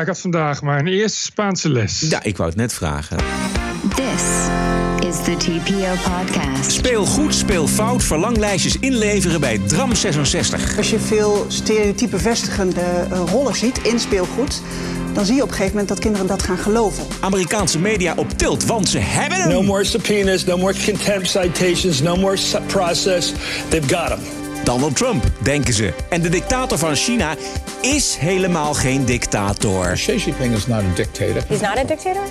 ik had vandaag mijn eerste Spaanse les. Ja, ik wou het net vragen. This is the TPO podcast. Speel goed, speel fout, verlanglijstjes inleveren bij Dram 66. Als je veel stereotype vestigende eh, rollen ziet in speelgoed, dan zie je op een gegeven moment dat kinderen dat gaan geloven. Amerikaanse media op tilt, want ze hebben hem. No more subpoenas, no more contempt citations, no more process. They've got him. Donald Trump, denken ze. En de dictator van China is helemaal geen dictator. Xi Jinping is not a dictator. He's not a dictator?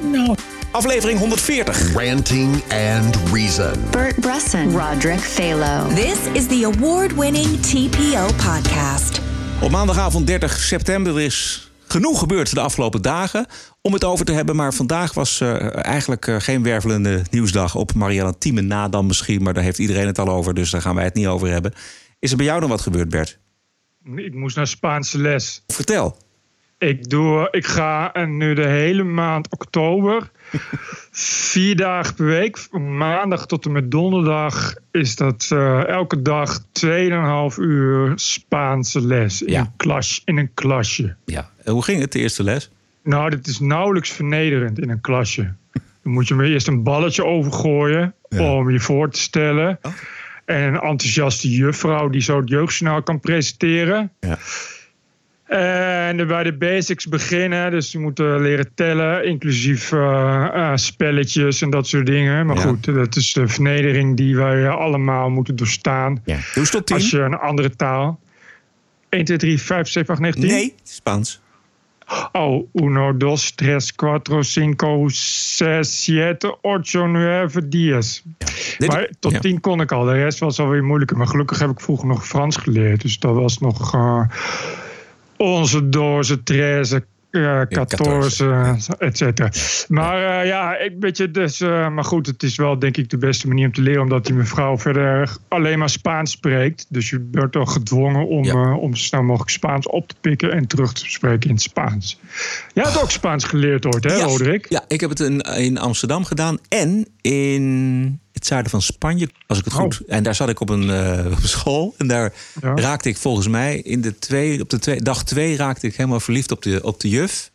No. Aflevering 140. Ranting and Reason. Bert Bresson, Roderick Phalo. This is the award winning TPO podcast. Op maandagavond 30 september er is genoeg gebeurd de afgelopen dagen om het over te hebben. Maar vandaag was eigenlijk eh, geen wervelende nieuwsdag op Marianne Thieme na dan misschien. Maar daar heeft iedereen het al over, dus daar gaan wij het niet over hebben. Is er bij jou nog wat gebeurd, Bert? Ik moest naar Spaanse les. Vertel. Ik, doe, ik ga en nu de hele maand oktober, vier dagen per week, maandag tot en met donderdag, is dat eh, elke dag 2,5 uur Spaanse les in, Ja. een klas, in een klasje. Ja. En hoe ging het de eerste les? Nou, dit is nauwelijks vernederend in een klasje. Dan moet je me eerst een balletje overgooien Ja. om je voor te stellen. En een enthousiaste juffrouw die zo het jeugdjournaal kan presenteren. Ja. En bij de basics beginnen. Dus je moet eh, leren tellen, inclusief eh, eh, spelletjes en dat soort dingen. Maar Ja. goed, dat is de vernedering die wij allemaal moeten doorstaan. Ja. Doe tot tien. Als je een andere taal... 1, 2, 3, 5, 7, 8, 9, 10? Nee, Spaans. Oh, uno, dos, tres, cuatro, cinco, zes, siete, ocho, nueve, diez. Dit- Maar tot ja. tien kon ik al. De rest was alweer moeilijker. Maar gelukkig heb ik vroeger nog Frans geleerd. Dus dat was nog eh, onze doze, treze, eh quatorze, et cetera. Maar eh, ja, ik weet je, dus, eh, maar goed, het is wel denk ik de beste manier om te leren. Omdat die mevrouw verder alleen maar Spaans spreekt. Dus je wordt al gedwongen om, Ja. om zo snel mogelijk Spaans op te pikken en terug te spreken in het Spaans. Jij hebt ook Spaans geleerd ooit, hè, ja. Roderick? Ja, ik heb het in, in Amsterdam gedaan en in het zuiden van Spanje, als ik het goed. En daar zat ik op een, eh, school en daar Ja. raakte ik volgens mij in de twee, op de twee, dag twee raakte ik helemaal verliefd op de, op de juf.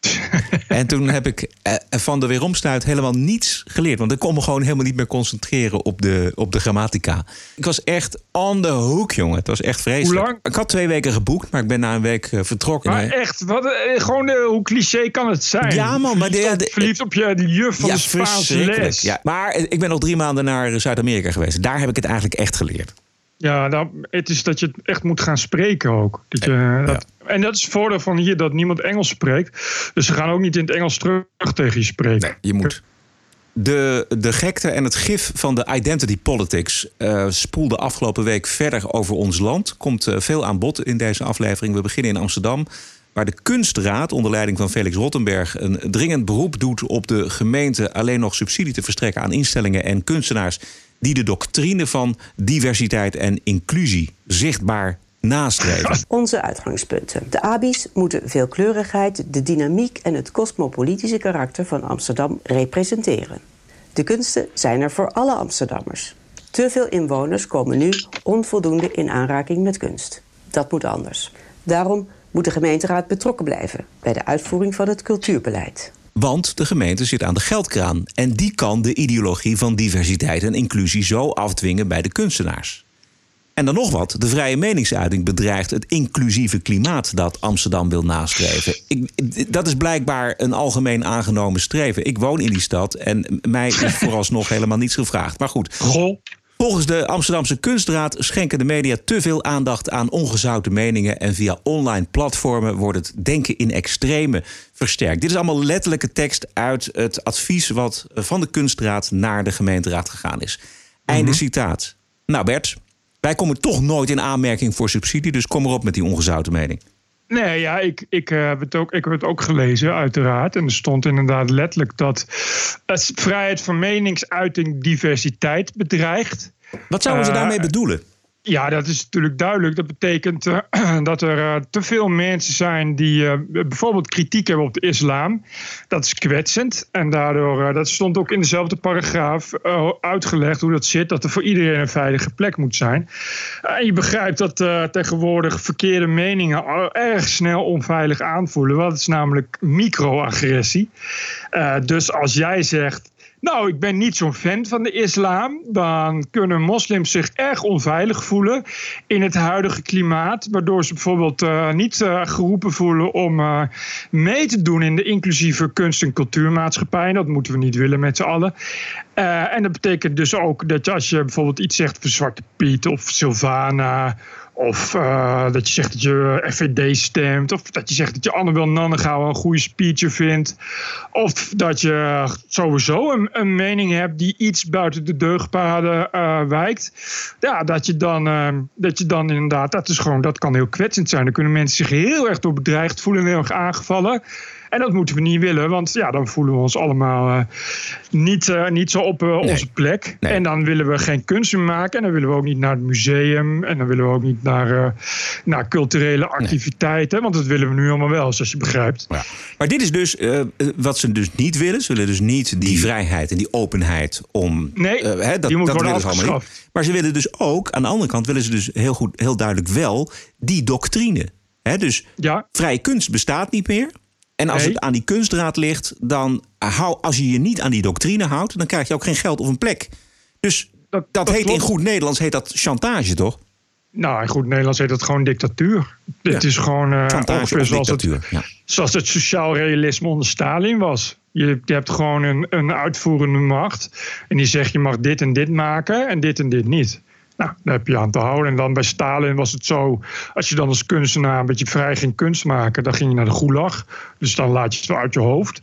en toen heb ik eh, van de weeromstuit helemaal niets geleerd. Want ik kon me gewoon helemaal niet meer concentreren op de, op de grammatica. Ik was echt on the hook, jongen. Het was echt vreselijk. Hoe lang? Ik had twee weken geboekt, maar ik ben na een week eh, vertrokken. Maar echt, wat, eh, gewoon hoe cliché kan het zijn? Ja, man, maar de- Verliefd op- de- verliefd op je de juf van de Spaanse les. Ja, maar ik ben nog drie maanden naar Zuid-Amerika geweest. Daar heb ik het eigenlijk echt geleerd. Ja, nou, het is dat je het echt moet gaan spreken ook. Dat je, dat, En dat is het voordeel van hier dat niemand Engels spreekt. Dus ze gaan ook niet in het Engels terug tegen je spreken. Je moet. De, de gekte en het gif van de identity politics eh, spoelde afgelopen week verder over ons land. Komt eh, veel aan bod in deze aflevering. We beginnen in Amsterdam, waar de Kunstraad onder leiding van Felix Rottenberg een dringend beroep doet op de gemeente alleen nog subsidie te verstrekken aan instellingen en kunstenaars die de doctrine van diversiteit en inclusie zichtbaar nastreven. Onze uitgangspunten. De ABI's moeten veelkleurigheid, de dynamiek en het cosmopolitische karakter van Amsterdam representeren. De kunsten zijn er voor alle Amsterdammers. Te veel inwoners komen nu onvoldoende in aanraking met kunst. Dat moet anders. Daarom moet de gemeenteraad betrokken blijven bij de uitvoering van het cultuurbeleid. Want de gemeente zit aan de geldkraan. En die kan de ideologie van diversiteit en inclusie zo afdwingen bij de kunstenaars. En dan nog wat, de vrije meningsuiting bedreigt het inclusieve klimaat dat Amsterdam wil nastreven. Ik, dat is blijkbaar een algemeen aangenomen streven. Ik woon in die stad en mij is vooralsnog helemaal niets gevraagd. Maar goed, Goh, Volgens de Amsterdamse Kunstraad schenken de media te veel aandacht aan ongezouten meningen. En via online platformen wordt het denken in extreme versterkt. Dit is allemaal letterlijke tekst uit het advies wat van de Kunstraad naar de gemeenteraad gegaan is. Einde citaat. Nou Bert, wij komen toch nooit in aanmerking voor subsidie. Dus kom erop met die ongezouten mening. Nee, ja, ik, ik, eh, heb het ook, ik heb het ook gelezen, uiteraard. En er stond inderdaad letterlijk dat het vrijheid van meningsuiting diversiteit bedreigt. Wat zouden ze Eh, daarmee bedoelen? Ja, dat is natuurlijk duidelijk. Dat betekent uh, dat er uh, te veel mensen zijn die uh, bijvoorbeeld kritiek hebben op de islam. Dat is kwetsend. En daardoor, dat stond ook in dezelfde paragraaf uitgelegd hoe dat zit. Dat er voor iedereen een veilige plek moet zijn. En je begrijpt dat tegenwoordig verkeerde meningen erg snel onveilig aanvoelen. Het is namelijk microagressie. dus als jij zegt nou, ik ben niet zo'n fan van de islam. Dan kunnen moslims zich erg onveilig voelen in het huidige klimaat. Waardoor ze bijvoorbeeld uh, niet uh, geroepen voelen om uh, mee te doen in de inclusieve kunst- en cultuurmaatschappij. Dat moeten we niet willen met z'n allen. en dat betekent dus ook dat als je bijvoorbeeld iets zegt voor Zwarte Piet of Sylvana of uh, dat je zegt dat je FVD stemt. Of dat je zegt dat je Annabel Nannegaal een goede speecher vindt. Of dat je sowieso een, een mening hebt die iets buiten de deugdpaden uh, wijkt. Ja, dat je, dan, uh, dat je dan inderdaad, dat is gewoon, dat kan heel kwetsend zijn. Dan kunnen mensen zich heel erg door bedreigd voelen en heel erg aangevallen. En dat moeten we niet willen, want ja, dan voelen we ons allemaal uh, niet, uh, niet zo op nee. onze plek. Nee. En dan willen we geen kunst meer maken. En dan willen we ook niet naar het museum. En dan willen we ook niet naar, naar culturele activiteiten. Nee. Want dat willen we nu allemaal wel, zoals je begrijpt. Ja. Maar dit is dus wat ze dus niet willen. Ze willen dus niet die, vrijheid en die openheid om. Nee, hè, dat, die moet dat worden willen ze allemaal niet. Maar ze willen dus ook, aan de andere kant willen ze dus heel, goed, heel duidelijk wel die doctrine. Hè, dus ja. vrije kunst bestaat niet meer. En als Nee. het aan die kunstdraad ligt, dan hou, als je je niet aan die doctrine houdt, dan krijg je ook geen geld of een plek. Dus dat, dat heet in goed Nederlands heet dat chantage, toch? Nou, in goed Nederlands heet dat gewoon dictatuur. Dit is gewoon uh, ongeveer zoals het, dictatuur. Ja. zoals het sociaal realisme onder Stalin was. Je, je hebt gewoon een, een uitvoerende macht. En die zegt je mag dit en dit maken en dit en dit niet. Nou, daar heb je aan te houden. En dan bij Stalin was het zo... als je dan als kunstenaar een beetje vrij ging kunst maken... dan ging je naar de gulag. Dus dan laat je het wel uit je hoofd.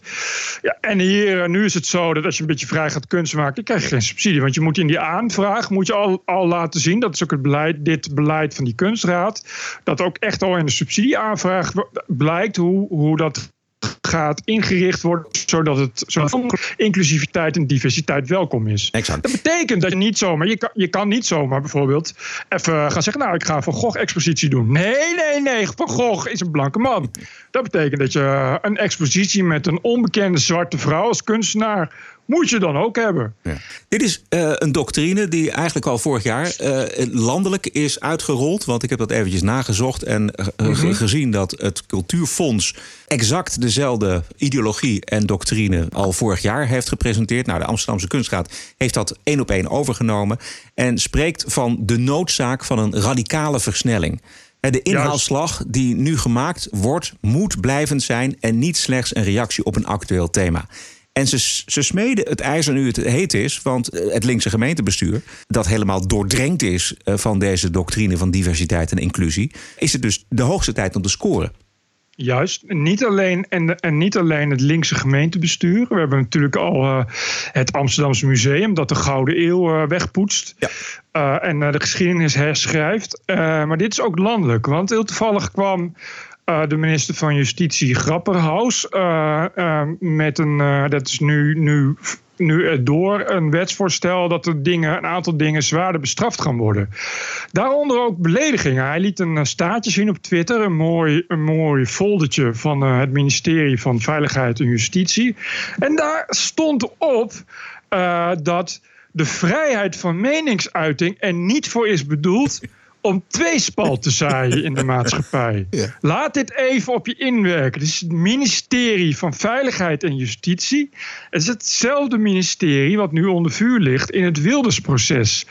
Ja, en hier, nu is het zo dat als je een beetje vrij gaat kunst maken... dan krijg je geen subsidie. Want je moet in die aanvraag moet je al, al laten zien... dat is ook het beleid, dit beleid van die kunstraad... dat ook echt al in de subsidieaanvraag blijkt hoe, hoe dat gaat ingericht worden zodat het zodat inclusiviteit en diversiteit welkom is. Exact. Dat betekent dat je niet zomaar, je kan, je kan niet zomaar bijvoorbeeld even gaan zeggen, nou ik ga Van Gogh expositie doen. Nee, nee, nee, Van Gogh is een blanke man. Dat betekent dat je een expositie met een onbekende zwarte vrouw als kunstenaar moet je dan ook hebben. Ja. Dit is uh, een doctrine die eigenlijk al vorig jaar uh, landelijk is uitgerold. Want ik heb dat eventjes nagezocht en uh, mm-hmm. gezien dat het Cultuurfonds exact dezelfde ideologie en doctrine al vorig jaar heeft gepresenteerd. Nou, de Amsterdamse Kunstraad heeft dat één op één overgenomen en spreekt van de noodzaak van een radicale versnelling. De inhaalslag die nu gemaakt wordt, moet blijvend zijn en niet slechts een reactie op een actueel thema. En ze, ze smeden het ijzer nu het heet is, want het linkse gemeentebestuur, dat helemaal doordrenkt is van deze doctrine van diversiteit en inclusie, is het dus de hoogste tijd om te scoren. Juist, niet alleen, en, en niet alleen het linkse gemeentebestuur. We hebben natuurlijk al uh, het Amsterdamse Museum dat de Gouden Eeuw uh, wegpoetst. Ja. Uh, en de geschiedenis herschrijft. maar dit is ook landelijk, want heel toevallig kwam uh, de minister van Justitie Grapperhaus uh, uh, met een, dat is nu, nu, nu door, een wetsvoorstel dat er dingen, een aantal dingen zwaarder bestraft gaan worden. Daaronder ook beledigingen. Hij liet een staatje zien op Twitter, een mooi, een mooi foldertje van het ministerie van Veiligheid en Justitie. En daar stond op dat de vrijheid van meningsuiting er niet voor is bedoeld om tweespalt te zaaien in de maatschappij. Ja. Laat dit even op je inwerken. Het is het ministerie van Veiligheid en Justitie. Het is hetzelfde ministerie wat nu onder vuur ligt in het Wildersproces.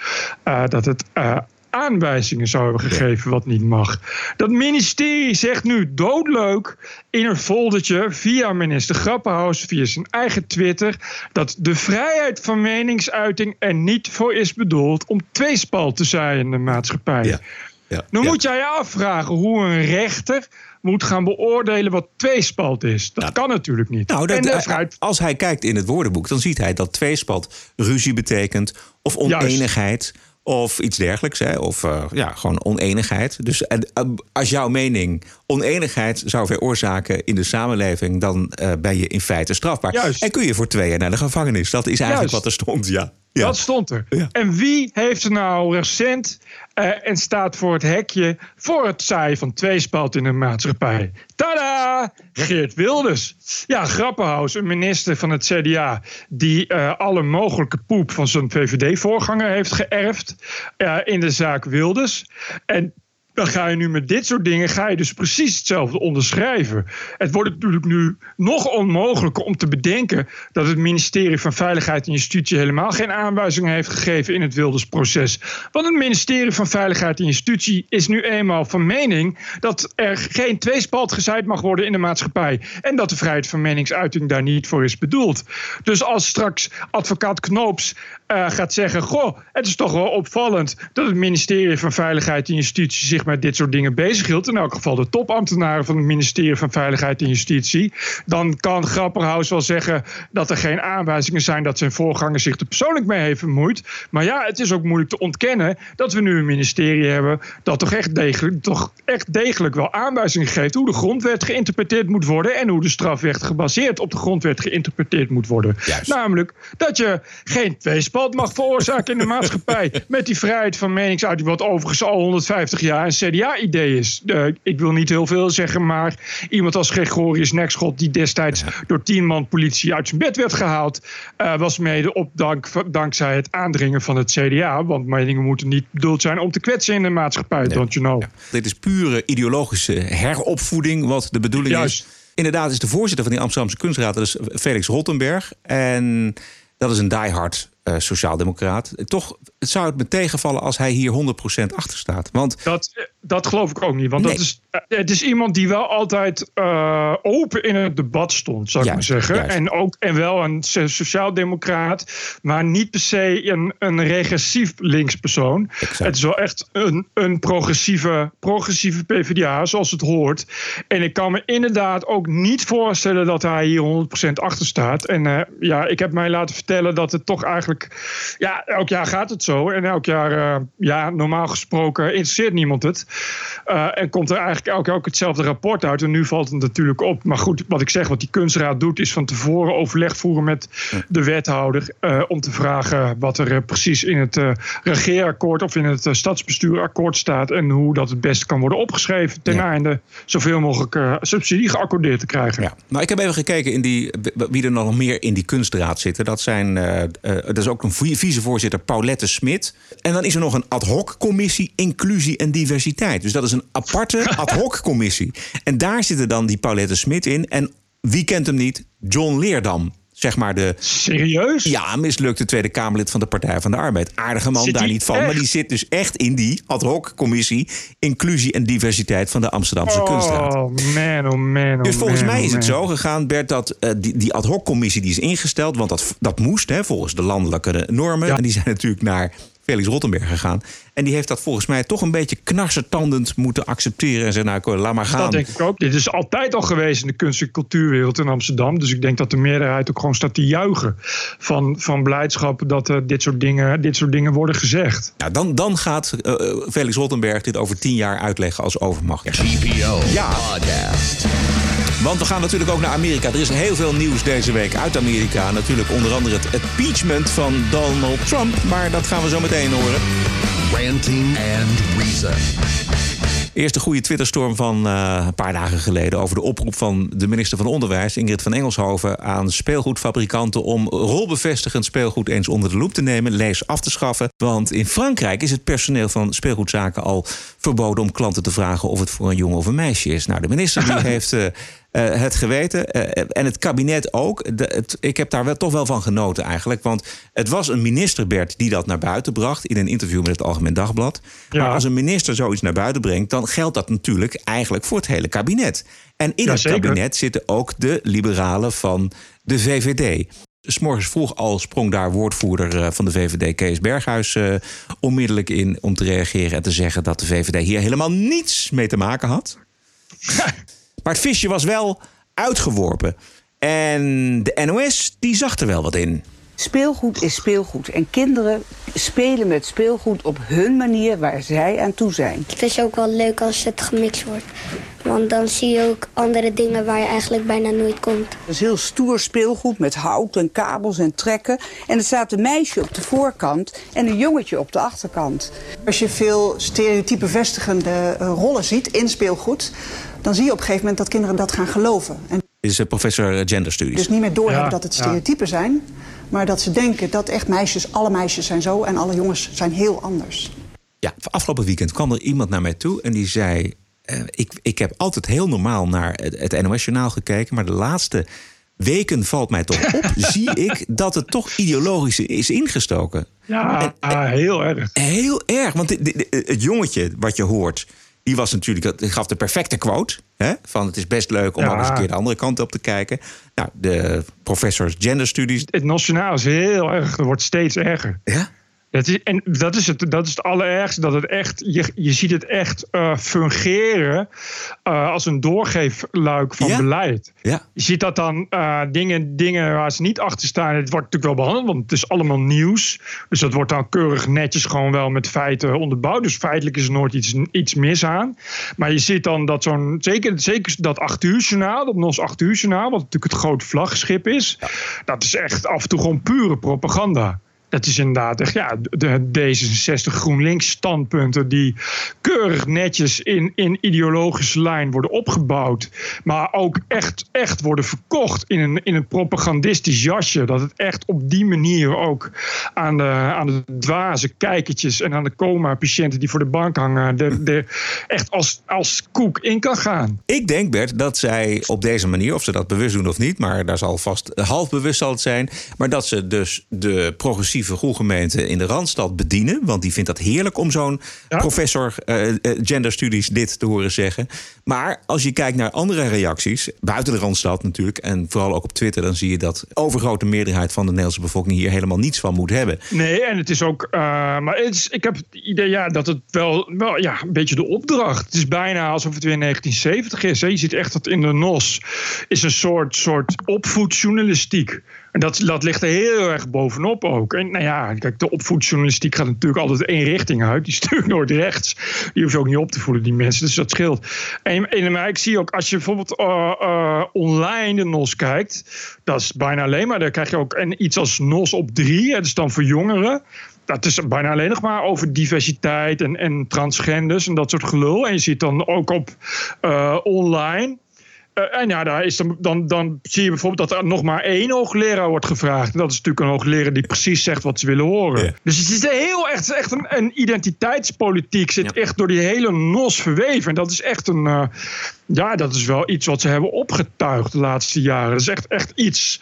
Uh, dat het uh, aanwijzingen zou hebben gegeven wat niet mag. Dat ministerie zegt nu doodleuk in een foldertje via minister Grappenhaus, via zijn eigen Twitter, dat de vrijheid van meningsuiting er niet voor is bedoeld om tweespalt te zaaien in de maatschappij. Ja. Ja. Dan ja. moet jij je afvragen hoe een rechter moet gaan beoordelen wat tweespalt is. Dat kan natuurlijk niet. Nou, dat, en fruit... Als hij kijkt in het woordenboek, dan ziet hij dat tweespalt ruzie betekent of oneenigheid. Juist of iets dergelijks, hè? of uh, ja, gewoon oneenigheid. Dus uh, als jouw mening oneenigheid zou veroorzaken in de samenleving, dan uh, ben je in feite strafbaar. Juist. En kun je voor twee jaar naar de gevangenis. Dat is eigenlijk Juist. wat er stond, ja. Ja. Dat stond er. Ja. En wie heeft er nou recent eh, en staat voor het hekje voor het zaaien van tweespalt in de maatschappij? Tada! Geert Wilders. Ja, Grappenhaus, een minister van het CDA die eh, alle mogelijke poep van zijn VVD-voorganger heeft geërfd eh, in de zaak Wilders. En dan ga je nu met dit soort dingen ga je dus precies hetzelfde onderschrijven. Het wordt natuurlijk nu nog onmogelijker om te bedenken dat het ministerie van Veiligheid en Justitie helemaal geen aanwijzingen heeft gegeven in het Wildersproces. Want het ministerie van Veiligheid en Justitie is nu eenmaal van mening dat er geen tweespalt gezaaid mag worden in de maatschappij. En dat de vrijheid van meningsuiting daar niet voor is bedoeld. Dus als straks advocaat Knoops eh, gaat zeggen: Goh, het is toch wel opvallend dat het ministerie van Veiligheid en Justitie zich met dit soort dingen bezighield. In elk geval de topambtenaren van het ministerie van Veiligheid en Justitie. Dan kan Grapperhaus wel zeggen dat er geen aanwijzingen zijn dat zijn voorganger zich er persoonlijk mee heeft bemoeid. Maar ja, het is ook moeilijk te ontkennen dat we nu een ministerie hebben dat toch echt degelijk, toch echt degelijk wel aanwijzingen geeft hoe de grondwet geïnterpreteerd moet worden en hoe de strafrecht gebaseerd op de grondwet geïnterpreteerd moet worden. Juist. Namelijk dat je geen tweespalt mag veroorzaken in de maatschappij met die vrijheid van meningsuiting, wat overigens al 150 jaar een CDA-idee is. Ik wil niet heel veel zeggen, maar iemand als Gregorius Nekschot, die destijds door tien man politie uit zijn bed werd gehaald, eh, was mede op dank, dankzij het aandringen van het CDA. Want meningen moeten niet bedoeld zijn om te kwetsen in de maatschappij, don't you know. Ja. Dit is pure ideologische heropvoeding, wat de bedoeling Juist. is. Inderdaad is de voorzitter van die Amsterdamse kunstraad, dat is Felix Rottenberg. En dat is een diehard eh sociaaldemocraat. Toch het zou het me tegenvallen als hij hier 100% achter staat. Want Dat, dat geloof ik ook niet. Want Nee. dat is, eh, het is iemand die wel altijd eh, open in het debat stond, zou ik Juist, maar zeggen. juist. En, ook, en wel een so- sociaaldemocraat, maar niet per se een, een regressief linkspersoon. Exact. Het is wel echt een, een progressieve, progressieve PvdA, zoals het hoort. En ik kan me inderdaad ook niet voorstellen dat hij hier 100% achter staat. En ja, ik heb mij laten vertellen dat het toch eigenlijk... Ja, elk jaar gaat het zo. En elk jaar, eh, ja, normaal gesproken interesseert niemand het. Eh, en komt er eigenlijk elk jaar ook hetzelfde rapport uit. En nu valt het natuurlijk op. Maar goed, wat ik zeg, wat die kunstraad doet... is van tevoren overleg voeren met de wethouder... eh, om te vragen wat er precies in het regeerakkoord... of in het stadsbestuurakkoord staat... en hoe dat het beste kan worden opgeschreven... ten Ja. einde zoveel mogelijk subsidie geaccordeerd te krijgen. Ja, nou, ik heb even gekeken in die, wie er nog meer in die kunstraad zitten. Dat, zijn, dat is ook een vi- vicevoorzitter Paulette Smit. En dan is er nog een ad hoc commissie inclusie en diversiteit. Dus dat is een aparte ad hoc commissie. En daar zitten dan die Paulette Smit in. En wie kent hem niet? John Leerdam. Zeg maar de Serieus? ja, mislukte Tweede Kamerlid van de Partij van de Arbeid. Aardige man, daar niet van. Maar die zit dus echt in die ad hoc commissie inclusie en diversiteit van de Amsterdamse kunstraad. Oh man, oh man, oh Dus volgens man, mij oh is het zo gegaan, Bert, dat eh, die, die ad hoc commissie die is ingesteld, want dat, dat moest hè, volgens de landelijke normen. Ja. En die zijn natuurlijk naar Felix Rottenberg gegaan. En die heeft dat volgens mij toch een beetje knarsetandend moeten accepteren. En zeggen, nou, ik- laat maar gaan. Dat denk ik ook. Dit is altijd al geweest in de kunst- en cultuurwereld in Amsterdam. Dus ik denk dat de meerderheid ook gewoon staat te juichen van, van blijdschap dat eh, dit, soort dingen, dit soort dingen worden gezegd. Ja, dan, dan gaat eh, Felix Rottenberg dit over tien jaar uitleggen als overmacht. TPO Ja. Podcast. Want we gaan natuurlijk ook naar Amerika. Er is heel veel nieuws deze week uit Amerika. Natuurlijk onder andere het impeachment van Donald Trump. Maar dat gaan we zo meteen horen. Ranting and Reason. Eerst de goede Twitterstorm van eh, een paar dagen geleden... over de oproep van de minister van Onderwijs, Ingrid van Engelshoven... aan speelgoedfabrikanten om rolbevestigend speelgoed eens onder de loep te nemen... lees af te schaffen. Want in Frankrijk is het personeel van speelgoedzaken al verboden... om klanten te vragen of het voor een jongen of een meisje is. Nou, de minister die heeft... eh, het geweten eh, en het kabinet ook. De- het, ik heb daar wel, toch wel van genoten eigenlijk. Want het was een minister, Bert, die dat naar buiten bracht... in een interview met het Algemeen Dagblad. Ja. Maar als een minister zoiets naar buiten brengt... dan geldt dat natuurlijk eigenlijk voor het hele kabinet. En in Ja, het zeker. kabinet zitten ook de liberalen van de VVD. S morgens vroeg al sprong daar woordvoerder eh, van de VVD, Kees Berghuis, eh, onmiddellijk in om te reageren en te zeggen dat de VVD hier helemaal niets mee te maken had. maar het visje was wel uitgeworpen. En de NOS, die zag er wel wat in. Speelgoed is speelgoed. En kinderen spelen met speelgoed op hun manier waar zij aan toe zijn. Het is ook wel leuk als het gemixt wordt. Want dan zie je ook andere dingen waar je eigenlijk bijna nooit komt. Het is heel stoer speelgoed met hout en kabels en trekken. En er staat een meisje op de voorkant en een jongetje op de achterkant. Als je veel stereotype vestigende uh, rollen ziet in speelgoed... dan zie je op een gegeven moment dat kinderen dat gaan geloven. En is uh, professor genderstudies. dus niet meer doorhebben dat het stereotypen zijn... maar dat ze denken dat echt meisjes, alle meisjes zijn zo... en alle jongens zijn heel anders. Ja, afgelopen weekend kwam er iemand naar mij toe en die zei... Uh, ik, ik heb altijd heel normaal naar het, het NOS-journaal gekeken... maar de laatste weken valt mij toch op, zie ik dat het toch ideologisch is ingestoken. Ja, en, en, heel erg. Heel erg, want de, de, de, het jongetje wat je hoort... die was natuurlijk, gaf de perfecte quote... Hè, van het is best leuk om ja. ook eens een keer de andere kant op te kijken. Nou, de professors genderstudies... Het nationaal is heel erg, het wordt steeds erger. Ja? Dat is, en dat is, het, dat is het allerergste. Dat het echt, je, je ziet het echt uh, fungeren uh, als een doorgeefluik van ja. beleid. Ja. Je ziet dat dan uh, dingen, dingen waar ze niet achter staan. Het wordt natuurlijk wel behandeld, want het is allemaal nieuws. Dus dat wordt dan keurig netjes gewoon wel met feiten onderbouwd. Dus feitelijk is er nooit iets, iets mis aan. Maar je ziet dan dat zo'n, zeker, zeker dat 8 uur journaal, dat NOS 8 uur journaal, wat natuurlijk het grote vlaggenschip is. Ja. Dat is echt af en toe gewoon pure propaganda. Het is inderdaad echt, ja, de D66 GroenLinks standpunten die keurig netjes in, in ideologische lijn worden opgebouwd. Maar ook echt, echt worden verkocht in een, in een propagandistisch jasje. Dat het echt op die manier ook aan de, aan de dwaze kijkertjes en aan de coma-patiënten die voor de bank hangen, de, de, echt als, als koek in kan gaan. Ik denk, Bert, dat zij op deze manier, of ze dat bewust doen of niet, maar daar zal vast half bewust zal het zijn, maar dat ze dus de progressieve groegemeente in de Randstad bedienen. Want die vindt dat heerlijk om zo'n ja. professor uh, genderstudies dit te horen zeggen. Maar als je kijkt naar andere reacties, buiten de Randstad natuurlijk, en vooral ook op Twitter, dan zie je dat de overgrote meerderheid van de Nederlandse bevolking hier helemaal niets van moet hebben. Nee, en het is ook. Uh, maar het is, ik heb het idee ja, dat het wel, wel ja, een beetje de opdracht. Het is bijna alsof het weer 1970 is. Hè. Je ziet echt dat in de NOS is een soort, soort opvoedjournalistiek. En dat, dat ligt er heel erg bovenop ook. En nou ja, kijk, de opvoedjournalistiek gaat natuurlijk altijd één richting uit. Die stuurt nooit rechts. Die hoeft ook niet op te voeden, die mensen. Dus dat scheelt. En, en maar ik zie ook, als je bijvoorbeeld uh, uh, online de NOS kijkt... dat is bijna alleen maar, daar krijg je ook en iets als NOS op drie. Dat is dan voor jongeren. Dat is bijna alleen nog maar over diversiteit en, en transgenders en dat soort gelul. En je ziet dan ook op uh, online... Uh, en ja, daar is dan, dan, dan zie je bijvoorbeeld dat er nog maar één hoogleraar wordt gevraagd. En dat is natuurlijk een hoogleraar die precies zegt wat ze willen horen. Dus het is heel echt, echt een, een identiteitspolitiek. Zit ja. echt door die hele nos verweven. En dat is echt een. Uh, ja, dat is wel iets wat ze hebben opgetuigd de laatste jaren. Dat is echt, echt iets,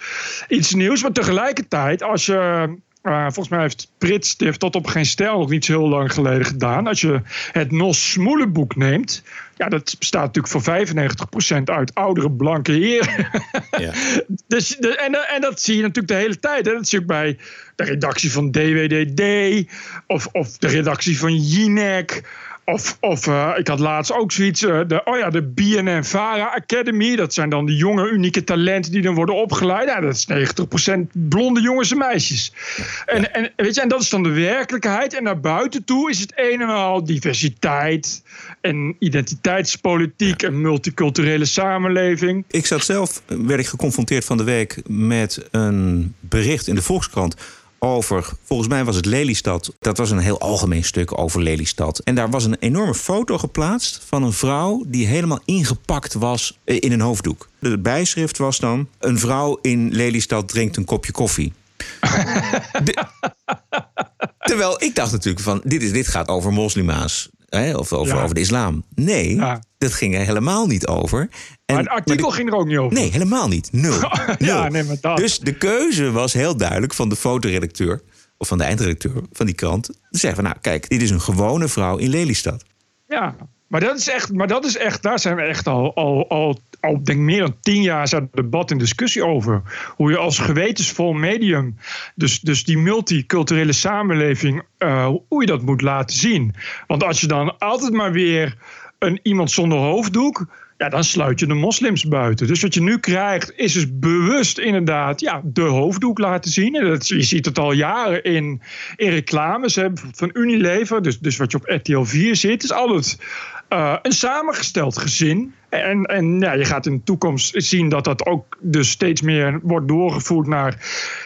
iets nieuws. Maar tegelijkertijd, als je. Uh, volgens mij heeft Prits heeft tot op geen stijl nog niet zo heel lang geleden gedaan. Als je het Nos Smoelenboek neemt. Ja, dat bestaat natuurlijk voor 95% uit oudere blanke heren. Ja. dus, de, en, en dat zie je natuurlijk de hele tijd. Hè. Dat zie je ook bij de redactie van DWDD. Of, of de redactie van Jinek. Of, of uh, ik had laatst ook zoiets, uh, de, oh ja, de BNN Vara Academy. Dat zijn dan de jonge, unieke talenten die dan worden opgeleid. Ja, dat is 90% blonde jongens en meisjes. En, ja. en, weet je, en dat is dan de werkelijkheid. En naar buiten toe is het een en al diversiteit en identiteitspolitiek ja. en multiculturele samenleving. Ik zat zelf, werd ik geconfronteerd van de week met een bericht in de Volkskrant over, volgens mij was het Lelystad. Dat was een heel algemeen stuk over Lelystad. En daar was een enorme foto geplaatst van een vrouw die helemaal ingepakt was in een hoofddoek. De bijschrift was dan: Een vrouw in Lelystad drinkt een kopje koffie. de, terwijl ik dacht natuurlijk van, dit, is, dit gaat over moslima's. Hè, of over, ja. over de islam. Nee, ja. dat ging er helemaal niet over. En, maar het artikel maar de, ging er ook niet over. Nee, helemaal niet. Nul. ja. Nee, maar dat. Dus de keuze was heel duidelijk van de fotoredacteur... of van de eindredacteur van die krant... te zeggen van, nou kijk, dit is een gewone vrouw in Lelystad. Ja, maar dat is echt, maar dat is echt daar zijn we echt al, al, al, al denk meer dan tien jaar zijn debat en discussie over. Hoe je als gewetensvol medium, dus, dus die multiculturele samenleving, uh, hoe je dat moet laten zien. Want als je dan altijd maar weer een iemand zonder hoofddoek. ja, dan sluit je de moslims buiten. Dus wat je nu krijgt, is dus bewust inderdaad ja, de hoofddoek laten zien. En dat, je ziet het al jaren in, in reclames van Unilever. Dus, dus wat je op RTL 4 ziet, is altijd uh, een samengesteld gezin. En, en ja, je gaat in de toekomst zien dat dat ook dus steeds meer wordt doorgevoerd naar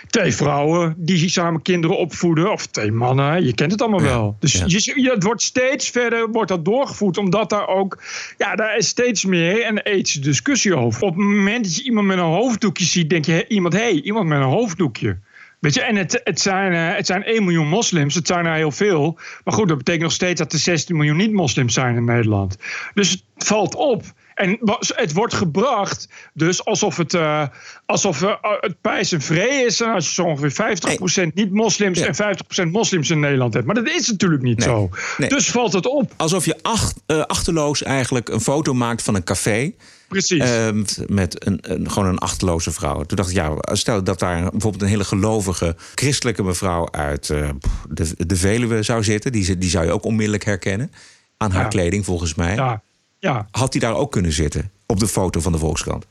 twee vrouwen die samen kinderen opvoeden. Of twee mannen, je kent het allemaal wel. Dus je, het wordt steeds verder wordt dat doorgevoerd, omdat daar ook, ja, daar is steeds meer een ethische discussie over. Op het moment dat je iemand met een hoofddoekje ziet, denk je iemand, hé, hey, iemand met een hoofddoekje. Weet je, en het, het, zijn, uh, het zijn 1 miljoen moslims, het zijn er heel veel. Maar goed, dat betekent nog steeds dat er 16 miljoen niet-moslims zijn in Nederland. Dus het valt op. En het wordt gebracht dus alsof het, uh, alsof uh, het pijs en vree is. En als je zo ongeveer 50% niet-moslims en 50% moslims in Nederland hebt. Maar dat is natuurlijk niet zo. Dus valt het op. Alsof je acht, uh, achterloos eigenlijk een foto maakt van een café. Precies. Uh, met een, een, gewoon een achterloze vrouw. Toen dacht ik, ja, stel dat daar bijvoorbeeld een hele gelovige christelijke mevrouw uit uh, de, de Veluwe zou zitten. Die, die zou je ook onmiddellijk herkennen. Aan haar ja. kleding, volgens mij. Ja. Ja. Had hij daar ook kunnen zitten op de foto van de Volkskrant?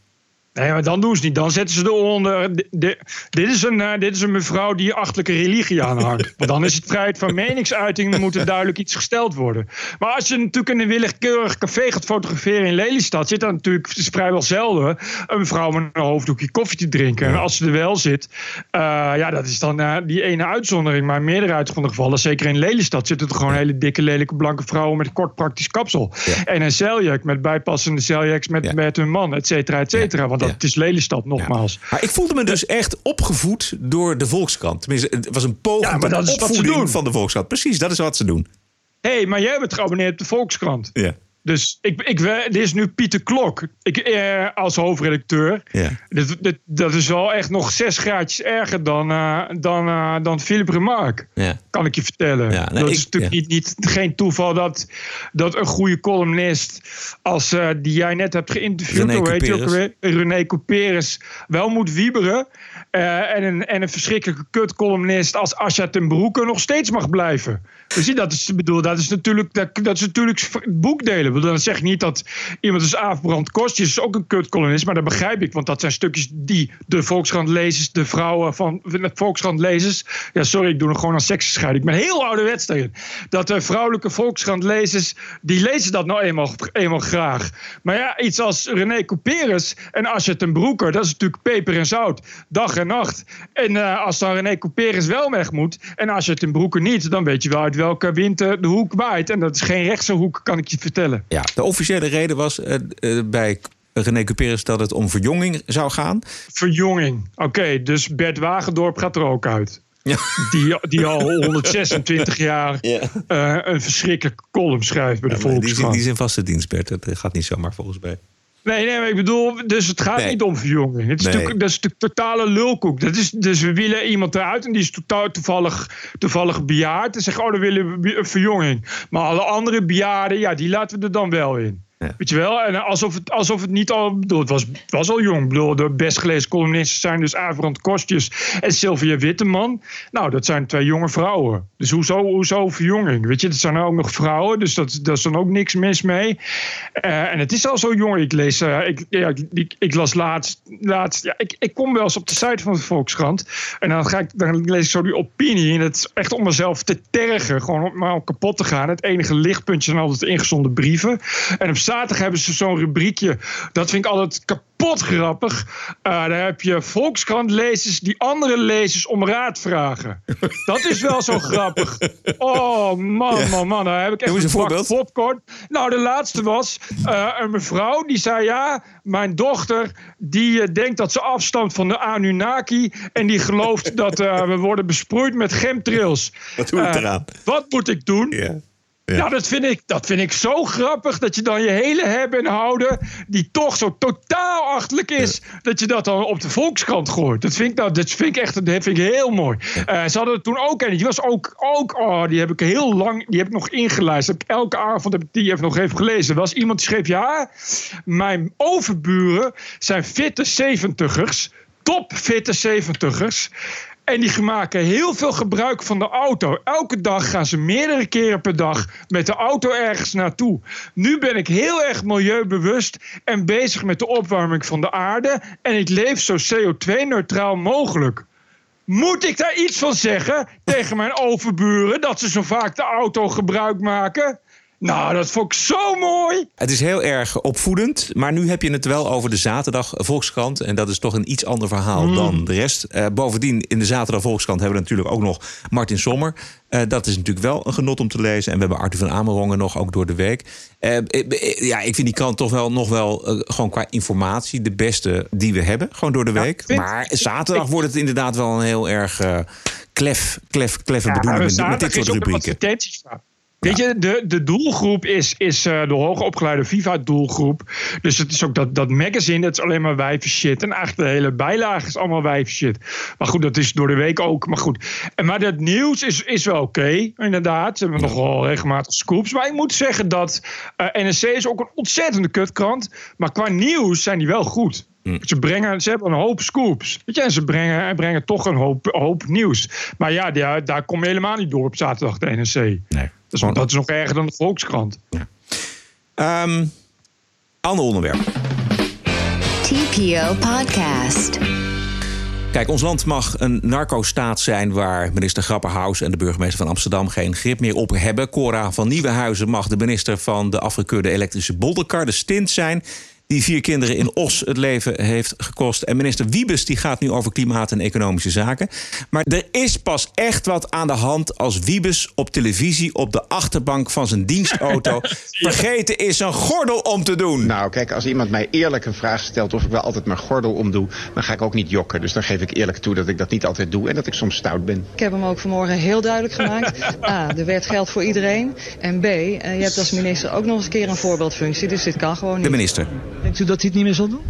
Nee, maar dan doen ze niet. Dan zetten ze eronder. dit, is een, uh, dit is een mevrouw die achterlijke religie aanhangt. Want dan is het vrijheid van meningsuiting. Dan moet er duidelijk iets gesteld worden. Maar als je natuurlijk in een willekeurig café gaat fotograferen in Lelystad. zit dan natuurlijk het is vrijwel zelden. een mevrouw met een hoofddoekje koffie te drinken. En als ze er wel zit. Uh, ja, dat is dan uh, die ene uitzondering. Maar in meerderheid van de gevallen, zeker in Lelystad. zitten er gewoon hele dikke, lelijke, blanke vrouwen. met kort praktisch kapsel. Ja. En een zeljak met bijpassende zeljaks met, ja. met hun man, et cetera, et cetera. Het is Lelystad, nogmaals. Ja. Maar ik voelde me dus echt opgevoed door de Volkskrant. Tenminste, het was een poging ja, maar dat is wat ze doen. van de Volkskrant. Precies, dat is wat ze doen. Hé, hey, maar jij bent geabonneerd op de Volkskrant. Ja. Dus ik, ik, dit is nu Pieter Klok ik, eh, als hoofdredacteur. Ja. Dat, dat, dat is wel echt nog zes graadjes erger dan, uh, dan, uh, dan Philip Remarque. Ja. Kan ik je vertellen. Ja, dat ik, is natuurlijk niet, niet, geen toeval dat, dat een goede columnist als uh, die jij net hebt geïnterviewd, René heet je? René Couperus, wel moet wieberen. en, een, en een verschrikkelijke kutcolumnist als Asja ten Broeke nog steeds mag blijven. Dus dat is, bedoel, dat is natuurlijk, dat, dat is natuurlijk boekdelen. Dan zeg ik niet dat iemand als Aafbrand Kostjes is ook een kutkolonist, maar dat begrijp ik. Want dat zijn stukjes die de Volkskrant-lezers, de vrouwen van de Volkskrant-lezers... Ja, sorry, ik doe nog gewoon aan seksenscheiding. Ik ben heel ouderwets tegen. Dat de vrouwelijke Volkskrant-lezers, die lezen dat nou eenmaal, eenmaal graag. Maar ja, iets als René Couperus en Asja ten Broeker... dat is natuurlijk peper en zout, dag en nacht. En uh, als dan René Couperus wel weg moet en Asja ten Broeker niet... dan weet je wel uit welke wind de hoek waait. En dat is geen rechtse hoek, kan ik je vertellen. Ja, de officiële reden was uh, uh, bij René Cuperus dat het om verjonging zou gaan. Verjonging, oké. Okay, dus Bert Wagendorp gaat er ook uit. Ja. Die, die al 126 jaar ja. uh, een verschrikkelijke column schrijft bij de ja, Volkskrant. Die, die is in vaste dienst, Bert. Dat gaat niet zomaar volgens mij. Nee, nee, maar ik bedoel, dus het gaat nee. niet om verjonging. Het is, nee. dat is natuurlijk totale lulkoek. Dat is, dus we willen iemand eruit en die is totaal, toevallig, toevallig bejaard. En zeggen, oh, dan willen we verjonging. Maar alle andere bejaarden, ja, die laten we er dan wel in. Weet je wel? En alsof het, alsof het niet al. Bedoel, het was, was al jong. Ik bedoel, de best gelezen columnisten zijn dus Averand Kostjes en Sylvia Witteman. Nou, dat zijn twee jonge vrouwen. Dus hoezo, hoezo verjonging? Weet je, dat zijn ook nog vrouwen. Dus dat, daar is dan ook niks mis mee. Uh, en het is al zo jong. Ik lees. Uh, ik, ja, ik, ik, las laatst. laatst ja, ik, ik kom wel eens op de site van de Volkskrant. En dan, ga ik, dan lees ik zo die opinie. En het is echt om mezelf te tergen. Gewoon om maar kapot te gaan. Het enige lichtpuntje zijn altijd ingezonden brieven. En op zaterdag hebben ze zo'n rubriekje. Dat vind ik altijd kapot grappig. Uh, daar heb je Volkskrant-lezers die andere lezers om raad vragen. Dat is wel zo grappig. Oh man, ja. man, man. Daar heb ik echt een voorbeeld. popcorn. Nou, de laatste was uh, een mevrouw die zei: Ja, mijn dochter die uh, denkt dat ze afstamt van de Anunnaki. En die gelooft dat we worden besproeid met chemtrails. Wat doe ik eraan? Wat moet ik doen? Ja. Ja, ja dat, vind ik, dat vind ik zo grappig. Dat je dan je hele hebben en houden. die toch zo totaal achterlijk is. Ja. dat je dat dan op de Volkskrant gooit. Dat vind ik, nou, dat vind ik echt dat vind ik heel mooi. Uh, ze hadden het toen ook. en die was ook. ook oh, die heb ik heel lang. die heb ik nog ingelijst. Elke avond heb ik die even nog even gelezen. Er was iemand die schreef. Ja, mijn overburen zijn fitte zeventigers. Topfitte zeventigers. En die maken heel veel gebruik van de auto. Elke dag gaan ze meerdere keren per dag met de auto ergens naartoe. Nu ben ik heel erg milieubewust en bezig met de opwarming van de aarde. En ik leef zo CO2-neutraal mogelijk. Moet ik daar iets van zeggen tegen mijn overburen dat ze zo vaak de auto gebruik maken? Nou, dat vond ik zo mooi. Het is heel erg opvoedend, maar nu heb je het wel over de zaterdag Volkskrant. En dat is toch een iets ander verhaal Mm. dan de rest. Eh, bovendien, in de zaterdag Volkskrant hebben we natuurlijk ook nog Martin Sommer. Eh, dat is natuurlijk wel een genot om te lezen. En we hebben Arthur van Amerongen nog, ook door de week. Eh, ja, ik vind die krant toch wel nog wel, gewoon qua informatie, de beste die we hebben. Gewoon door de week. maar zaterdag wordt het inderdaad wel een heel erg klef, klef, kleffe bedoeling met, dit soort rubrieken. Weet je, de, de doelgroep is, is eh, de hoogopgeleide Viva-doelgroep. Dus het is ook dat, dat magazine, dat is alleen maar wijven shit. En eigenlijk de hele bijlage is allemaal wijven shit. Maar goed, dat is door de week ook. Maar goed, en, maar dat nieuws is, is wel oké, inderdaad. Ze hebben nog wel regelmatig scoops. Maar ik moet zeggen dat NSC is ook een ontzettende kutkrant. Maar qua nieuws zijn die wel goed. Ze, brengen, ze hebben een hoop scoops. Weet je, en ze brengen, brengen toch een hoop, hoop nieuws. Maar ja, daar, daar kom je helemaal niet door op zaterdag de NSC. Nee. Dat is, dat is nog erger dan de Volkskrant. Ehm ander onderwerp. TPO Podcast. Kijk, ons land mag een narco-staat zijn waar minister Grapperhaus en de burgemeester van Amsterdam geen grip meer op hebben. Cora van Nieuwenhuizen mag de minister van de afgekeurde elektrische bolderkar, de stint zijn. Die vier kinderen in Os het leven heeft gekost. En minister Wiebes die gaat nu over klimaat en economische zaken. Maar er is pas echt wat aan de hand als Wiebes op televisie op de achterbank van zijn dienstauto vergeten is een gordel om te doen. Nou, kijk, als iemand mij eerlijk een vraag stelt of ik wel altijd mijn gordel omdoe, dan ga ik ook niet jokken. Dus dan geef ik eerlijk toe dat ik dat niet altijd doe en dat ik soms stout ben. Ik heb hem ook vanmorgen heel duidelijk gemaakt. A, er werd geld voor iedereen. En B, eh, je hebt als minister ook nog eens een keer een voorbeeldfunctie. Dus dit kan gewoon niet. De minister. Denkt u dat hij het niet meer zal doen?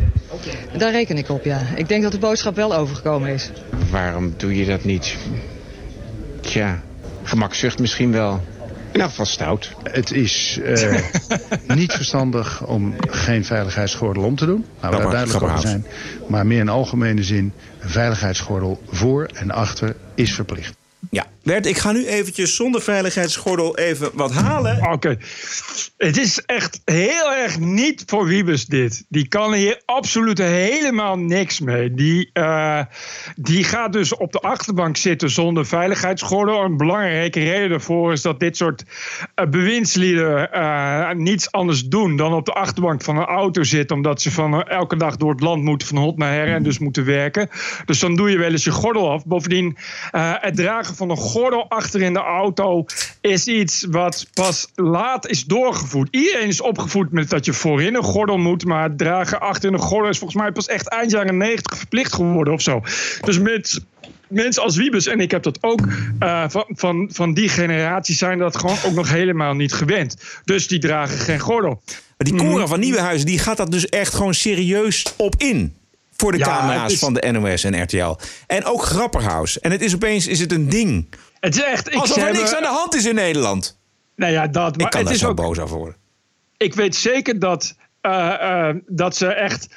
Daar reken ik op, ja. Ik denk dat de boodschap wel overgekomen is. Waarom doe je dat niet? Tja, gemakzucht misschien wel. In elk geval stout. Het is eh, niet verstandig om geen veiligheidsgordel om te doen. Nou, we daar duidelijk over zijn. Maar meer in algemene zin, een veiligheidsgordel voor en achter is verplicht. Ja, Bert, ik ga nu eventjes zonder veiligheidsgordel even wat halen. Oké. Het is echt heel erg niet voor Wiebes dit. Die kan hier absoluut helemaal niks mee. Die, eh, die gaat dus op de achterbank zitten zonder veiligheidsgordel. Een belangrijke reden daarvoor is dat dit soort eh, bewindslieden eh, niets anders doen dan op de achterbank van een auto zitten. Omdat ze van elke dag door het land moeten van hot naar her en dus moeten werken. Dus dan doe je wel eens je gordel af. Bovendien, het dragen van een gordel achter in de auto is iets wat pas laat is doorgevoerd. Iedereen is opgevoed met dat je voorin een gordel moet, maar het dragen achter in een gordel is volgens mij pas echt eind jaren 90 verplicht geworden of zo. Dus met mensen als Wiebes, en ik heb dat ook eh, van, van, van die generatie, zijn dat gewoon ook nog helemaal niet gewend. Dus die dragen geen gordel. Maar die Cora van Nieuwenhuizen die gaat dat dus echt gewoon serieus op in. Voor de Ja, camera's is- van de NOS en RTL. En ook Grapperhaus. En het is opeens is het een ding. Het is echt... Ik, Alsof er hebben- niks aan de hand is in Nederland. Nou ja, dat. Ik Maar kan het daar is zo ook, boos over worden. ik weet zeker dat, eh, eh, dat ze echt